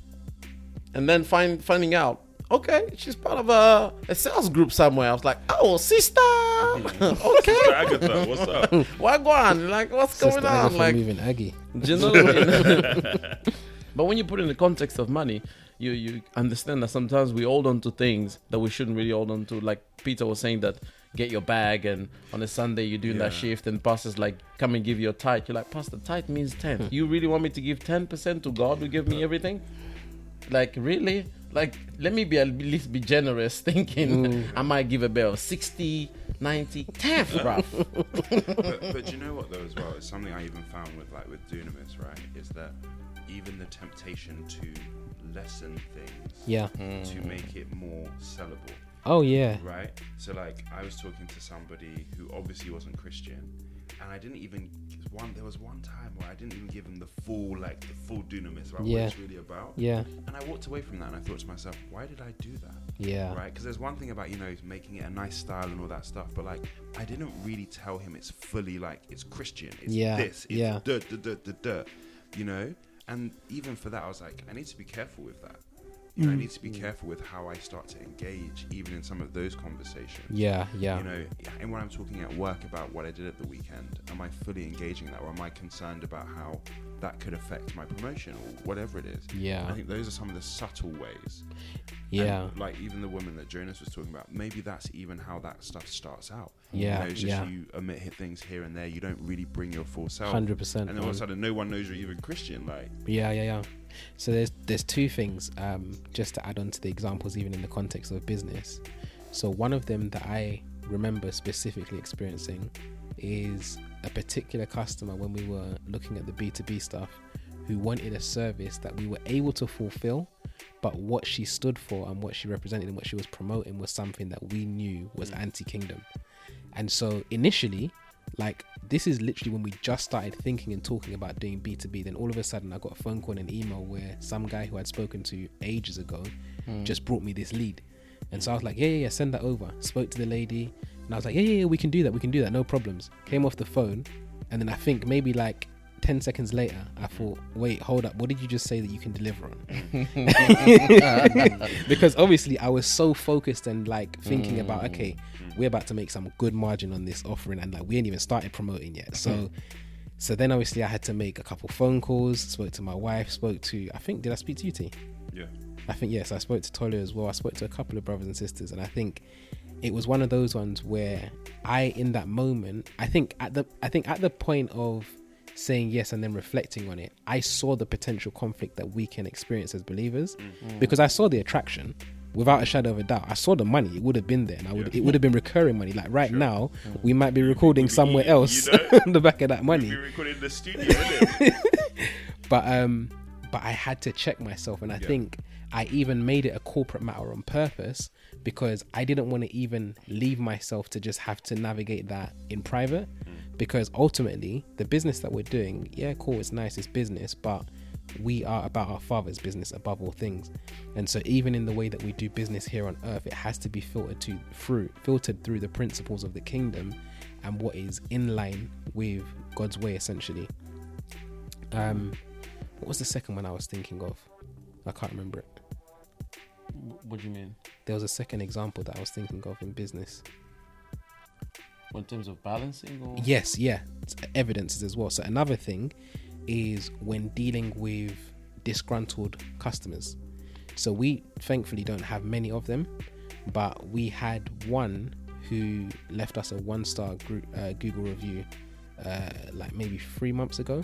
And then find finding out, okay, she's part of a, a sales group somewhere. I was like, oh, sister, okay, Agatha, what's up? what on? Like, what's Sister going on? Agatha Like, moving Aggie. do you know what I mean? but when you put it in the context of money, you you understand that sometimes we hold on to things that we shouldn't really hold on to. Like Peter was saying that get your bag and on a Sunday you're doing that shift and pastor's like come and give you a tithe. You're like, Pastor, tithe means ten. Hmm. you really want me to give ten percent to God who give me everything? Like really? Like let me be at least be generous thinking I might give a bill 60, 90, 10, bro. but, but you know what though as well it's something i even found with like with dunamis right is that even the temptation to lessen things Yeah. to make it more sellable Oh yeah. right so like i was talking to somebody who obviously wasn't christian and i didn't even one there was one time where i didn't even give him the full like the full dunamis about Yeah. what it's really about Yeah. and i walked away from that and i thought to myself why did i do that Yeah. right? Because there's one thing about you know making it a nice style and all that stuff, but like I didn't really tell him it's fully like it's Christian, it's Yeah, this, it's yeah. duh, duh, duh, duh, duh, you know. And even for that, I was like, I need to be careful with that. You know, I mm. need to be careful with how I start to engage, even in some of those conversations. Yeah. Yeah. You know, and when I'm talking at work about what I did at the weekend, am I fully engaging that, or am I concerned about how that could affect my promotion or whatever it is? Yeah. I think those are some of the subtle ways. Yeah. And, like even the woman that Jonas was talking about, maybe that's even how that stuff starts out. Yeah, You know, it's just yeah. you omit things here and there. You don't really bring your full self. Hundred percent. And then all of a sudden, no one knows you're even Christian. Like, Yeah, yeah, yeah. So there's there's two things um, just to add on to the examples, even in the context of business. So one of them that I remember specifically experiencing is a particular customer when we were looking at the B two B stuff, who wanted a service that we were able to fulfill, but what she stood for and what she represented and what she was promoting was something that we knew was mm. anti-kingdom. And so initially, like this is literally when we just started thinking and talking about doing B2B. Then all of a sudden, I got a phone call and an email where some guy who I'd spoken to ages ago mm. just brought me this lead. And so mm. I was like, yeah, yeah, yeah, send that over. Spoke to the lady, and I was like, yeah, yeah, yeah, we can do that. We can do that. No problems. Came off the phone, and then I think maybe like 10 seconds later, I thought, wait, hold up. What did you just say that you can deliver on? because obviously I was so focused and like thinking about, mm. okay, we're about to make some good margin on this offering, and like we ain't even started promoting yet. So, mm-hmm. so then obviously I had to make a couple phone calls, spoke to my wife, spoke to, I think, did I speak to you, T? Yeah. I think yes, I spoke to Tolu as well. I spoke to a couple of brothers and sisters, and I think it was one of those ones where I, in that moment, I think at the, I think at the point of saying yes and then reflecting on it, I saw the potential conflict that we can experience as believers, mm. Mm. because I saw the attraction. Without a shadow of a doubt, I saw the money. It would have been there, and I would. Yeah. It would have been recurring money. Like right Sure. now, mm. we might be recording We'd be somewhere eating, you else know? on the back of that money. We recorded the studio, but um but i had to check myself and i Yeah. think i even made it a corporate matter on purpose because i didn't want to even leave myself to just have to navigate that in private because ultimately the business that we're doing yeah cool it's nice it's business but we are about our father's business above all things and so even in the way that we do business here on earth it has to be filtered to through filtered through the principles of the kingdom and what is in line with god's way essentially um what was the second one I was thinking of? I can't remember it. What do you mean? There was a second example that I was thinking of in business. In terms of balancing, or Yes, yeah, it's evidences as well. So another thing is when dealing with disgruntled customers. So we thankfully don't have many of them, but we had one who left us a one-star group, uh, Google review, uh, like maybe three months ago,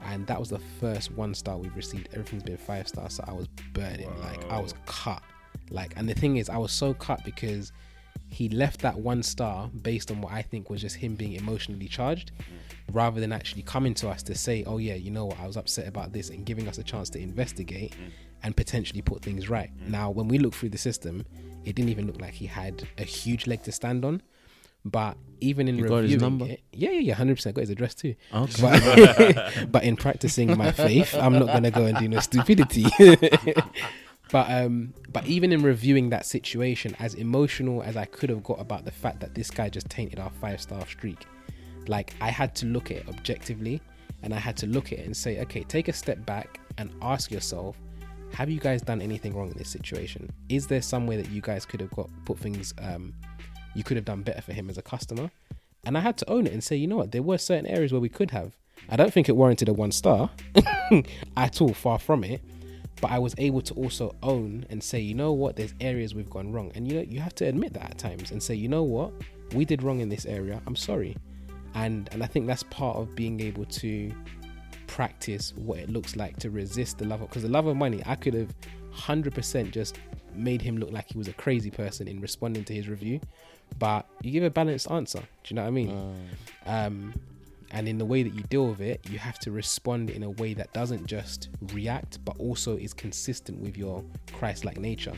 and that was the first one star we've received. Everything's been five stars, so I was burning, like I was Wow. cut. Like, and the thing is, I was so cut because he left that one star based on what I think was just him being emotionally charged, mm. rather than actually coming to us to say, "Oh yeah, you know what, I was upset about this," and giving us a chance to investigate mm. and potentially put things right. Mm. Now, when we look through the system, it didn't even look like he had a huge leg to stand on. But even in You got his reviewing number? it, yeah, yeah, yeah, hundred percent got his address too. Okay. But, but in practicing my faith, I'm not gonna go and do no stupidity. but um, but even in reviewing that situation, as emotional as I could have got about the fact that this guy just tainted our five star streak, like I had to look at it objectively, and I had to look at it and say, okay, take a step back and ask yourself, have you guys done anything wrong in this situation? Is there some way that you guys could have got put things um, you could have done better for him as a customer? And I had to own it and say, you know what, there were certain areas where we could have. I don't think it warranted a one star at all, far from it. But I was able to also own and say, you know what, there's areas we've gone wrong. And you know, you have to admit that at times and say, you know what, we did wrong in this area. I'm sorry. And and I think that's part of being able to practice what it looks like to resist the love of because the love of money I could have 100% just made him look like he was a crazy person in responding to his review but you give a balanced answer do you know what I mean um and in the way that you deal with it you have to respond in a way that doesn't just react but also is consistent with your Christ-like nature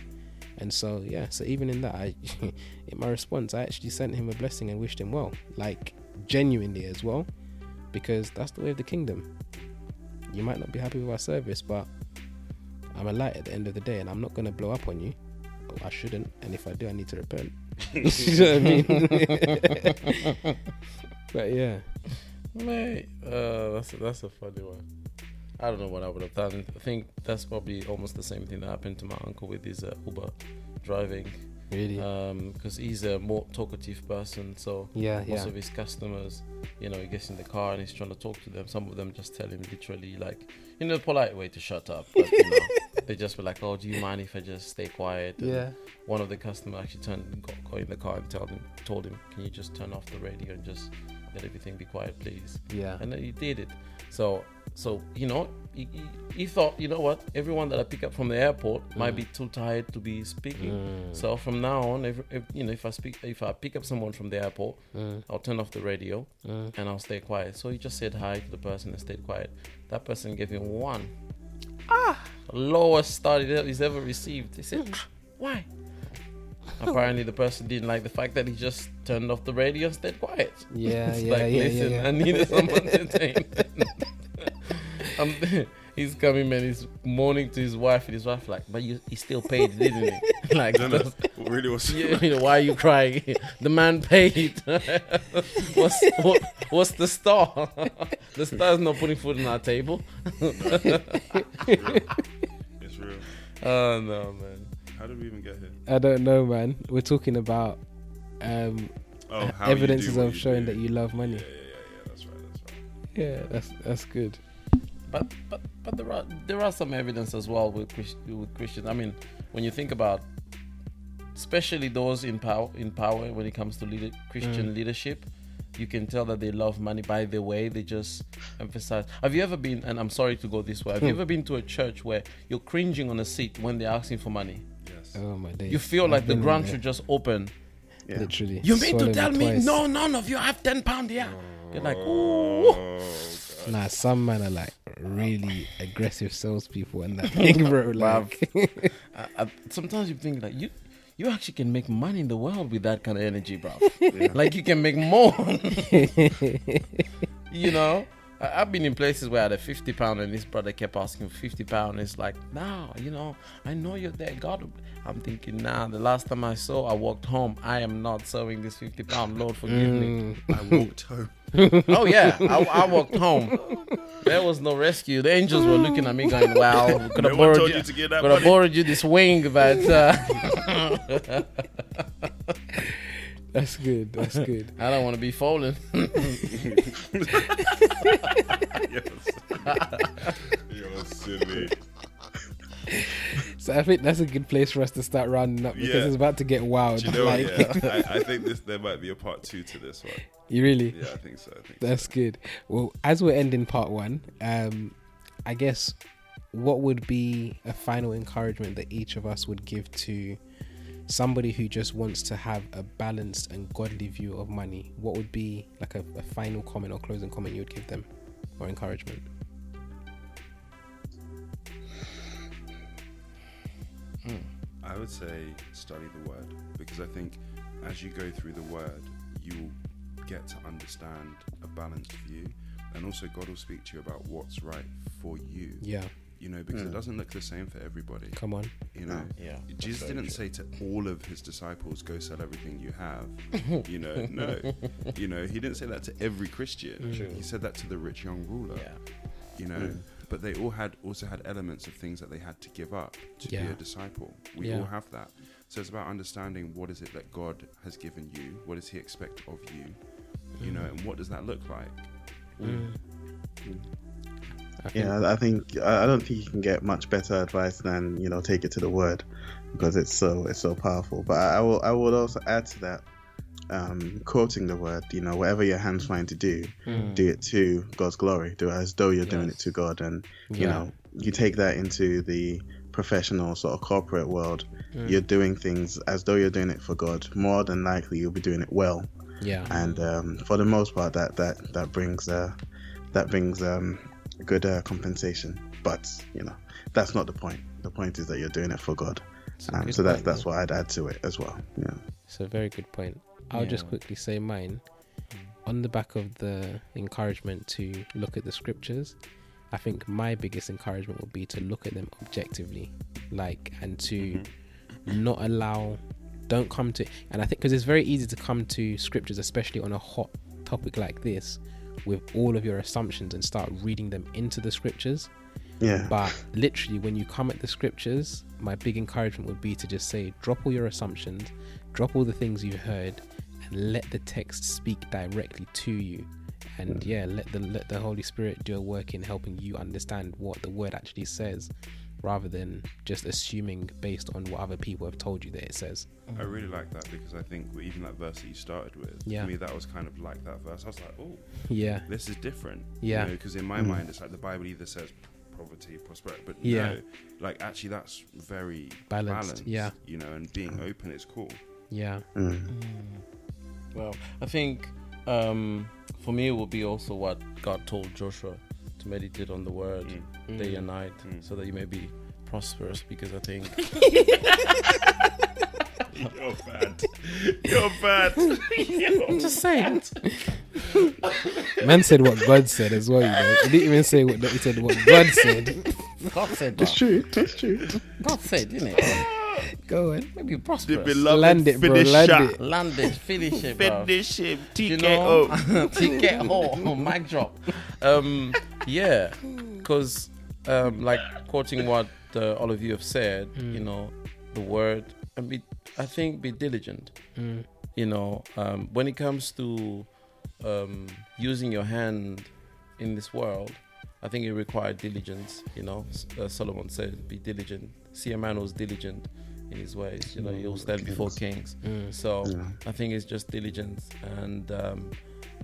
and so yeah so even in that I in my response I actually sent him a blessing and wished him well like genuinely as well because that's the way of the kingdom you might not be happy with our service, but I'm a light at the end of the day, and I'm not going to blow up on you. Oh, I shouldn't, and if I do, I need to repent. you know what I mean? but yeah, Mate, uh, that's a, that's a funny one. I don't know what I would have done. I think that's probably almost the same thing that happened to my uncle with his uh, Uber driving, really, because he's a more talkative person. So yeah, most yeah, of his customers, you know, he gets in the car and he's trying to talk to them. Some of them just tell him literally, like, in a polite way to shut up. But, you know, they just were like, "Oh, do you mind if I just stay quiet?" And yeah, one of the customers actually turned got, got in the car and told him told him can you just turn off the radio and just let everything be quiet please. Yeah, and then he did it. So so you know he, he, he thought you know what everyone that i pick up from the airport might be too tired to be speaking. Mm, so from now on if, if you know if i speak if i pick up someone from the airport mm, i'll turn off the radio mm. and i'll stay quiet. So he just said hi to the person and stayed quiet. That person gave him one. Ah. lowest star he- he's ever received. He said "Ah, why apparently the person didn't like the fact that he just turned off the radio and stayed quiet yeah, it's yeah, like yeah, yeah, listen yeah. i needed someone to entertain um, he's coming man he's mourning to his wife and his wife like but you he still paid didn't he like No, no, that's- really was. you know, why are you crying? The man paid. what's what, what's the star? the star's not putting food on our table. It's real. Oh no, man. How did we even get here? I don't know, man. We're talking about um, Oh, how evidences of showing do. that you love money. Yeah, yeah, yeah, yeah. That's right. That's right. Yeah, that's that's good. but but but there are there are some evidence as well with Christ, with Christians. I mean, when you think about, especially those in power in power when it comes to leader, Christian Mm. leadership, you can tell that they love money by the way they just emphasize. Have you ever been? And I'm sorry to go this way. Have you ever been to a church where you're cringing on a seat when they're asking for money? Yes. Oh my days. You feel I've like the been ground there, should just open. Yeah. literally. You mean swallow to tell me twice. no, none of you have ten pound here? You're like, oh, ooh. Oh, God. Nah, some men are like really oh aggressive salespeople and that thing, bro. Like, I, I, sometimes you think like you you actually can make money in the world with that kind of energy, bro. like you can make more. you know, I, I've been in places where I had a fifty pound and this brother kept asking for fifty pound. It's like, nah, you know, I know you're there, God. I'm thinking, nah. The last time I saw, I walked home. I am not serving this fifty pound. Lord, forgive me. mm, I walked home. Oh yeah, I, I walked home. There was no rescue. The angels were looking at me, going, wow, we could have one borrowed you, you to get that could have borrowed you this wing, but uh, that's good. That's good. I don't want to be falling." You're silly. So I think that's a good place for us to start rounding up because Yeah. it's about to get wild. Do you know like. Yeah, I, I think this there might be a part two to this one. you really? Yeah, I think so. I think That's good. Well, as we're ending part one, um, I guess what would be a final encouragement that each of us would give to somebody who just wants to have a balanced and godly view of money? What would be like a, a final comment or closing comment you would give them or encouragement? Hmm. I would say study the word because I think as you go through the word, you will get to understand a balanced view, and also God will speak to you about what's right for you. Yeah, You know, because it hmm. doesn't look the same for everybody. come on. You know, Yeah, Jesus didn't say to all of his disciples, "Go sell everything you have." you know, no. You know, he didn't say that to every Christian. Hmm. True. He said that to the rich young ruler. Yeah. You know, hmm. but they all had also had elements of things that they had to give up to be a disciple. We Yeah. all have that. So it's about understanding what is it that God has given you. What does He expect of you? You know, and what does that look like? Mm. I think- Yeah, I think I don't think you can get much better advice than you know take it to the word because it's so it's so powerful. But I, will I would also add to that, um, quoting the word. You know, whatever your hands find to do, Mm. do it to God's glory. Do it as though you're doing it to God, and you Yeah. know you take that into the professional sort of corporate world. Mm. You're doing things as though you're doing it for God. More than likely, you'll be doing it well Yeah. and um, for the most part that that that brings uh, that brings um, good uh, compensation but you know that's not the point. The point is that you're doing it for god. Um, so that's point, that's yeah. what i'd add to it as well. Yeah. It's a very good point. I'll just quickly say mine. On the back of the encouragement to look at the scriptures, I think my biggest encouragement would be to look at them objectively, like, and to not allow, don't come to, and I think because it's very easy to come to scriptures, especially on a hot topic like this, with all of your assumptions and start reading them into the scriptures. yeah But literally, when you come at the scriptures, my big encouragement would be to just say, drop all your assumptions, drop all the things you've heard, and let the text speak directly to you. And hmm. yeah, let the let the Holy Spirit do a work in helping you understand what the word actually says, rather than just assuming based on what other people have told you that it says. I really like that because I think even that verse that you started with, Yeah. for me, that was kind of like that verse. I was like, oh, Yeah, this is different. Yeah. Because in my Mm. mind, it's like the Bible either says poverty, prosperity, but Yeah. no, like actually that's very Balanced, yeah. You know, and being open is cool. yeah, Mm. Well, I think um, for me it will be also what God told Joshua to meditate on the word Mm. day and night, Mm. so that you may be prosperous. Because I think You're bad. You're bad. I'm just saying. man said what God said as well. You know, he didn't even say what he said. What God said. God said, it's true it's true God said, didn't it? Go on, Maybe The prosperous. beloved land it, bro. finisher. Land it. Finish it, bro. Finish him. you TKO. know, TKO, oh, mic drop. Um, yeah, because um, like quoting what uh, all of you have said, you know, the word and be, I think, be diligent. Mm. You know, um, when it comes to um, using your hand in this world, I think it required diligence. You know, uh, Solomon said, "Be diligent." See a man who's diligent in his ways. You know, he'll stand before kings. So Yeah. I think it's just diligence and um,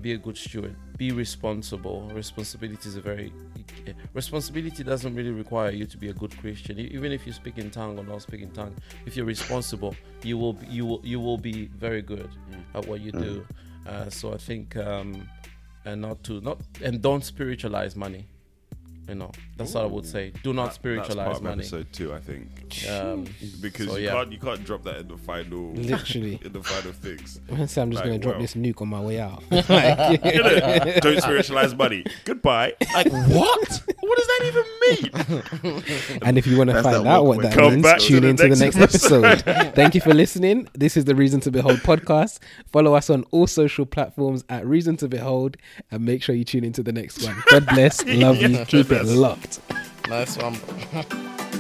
be a good steward. Be responsible. Responsibility is a very responsibility doesn't really require you to be a good Christian. Even if you speak in tongue or not speak in tongue, if you're responsible, you will be, you will you will be very good at what you do. Uh, so I think um, and not to not and don't spiritualize money. You know, that's what I would say. Do not That- spiritualize that's part of money. episode two, I think, Um, because So, you yeah. can't you can't drop that in the final Literally. in the final fix. I'm just Like, gonna drop well. this nuke on my way out. Don't spiritualize money. Goodbye. Like what? what does that even mean? and if you want to find out what that means, back tune the into the next next episode. Thank you for listening. This is the Reason to Behold podcast. Follow us on all social platforms at Reason to Behold, and make sure you tune into the next one. God bless, love you, Yeah, keep it that's- locked nice one.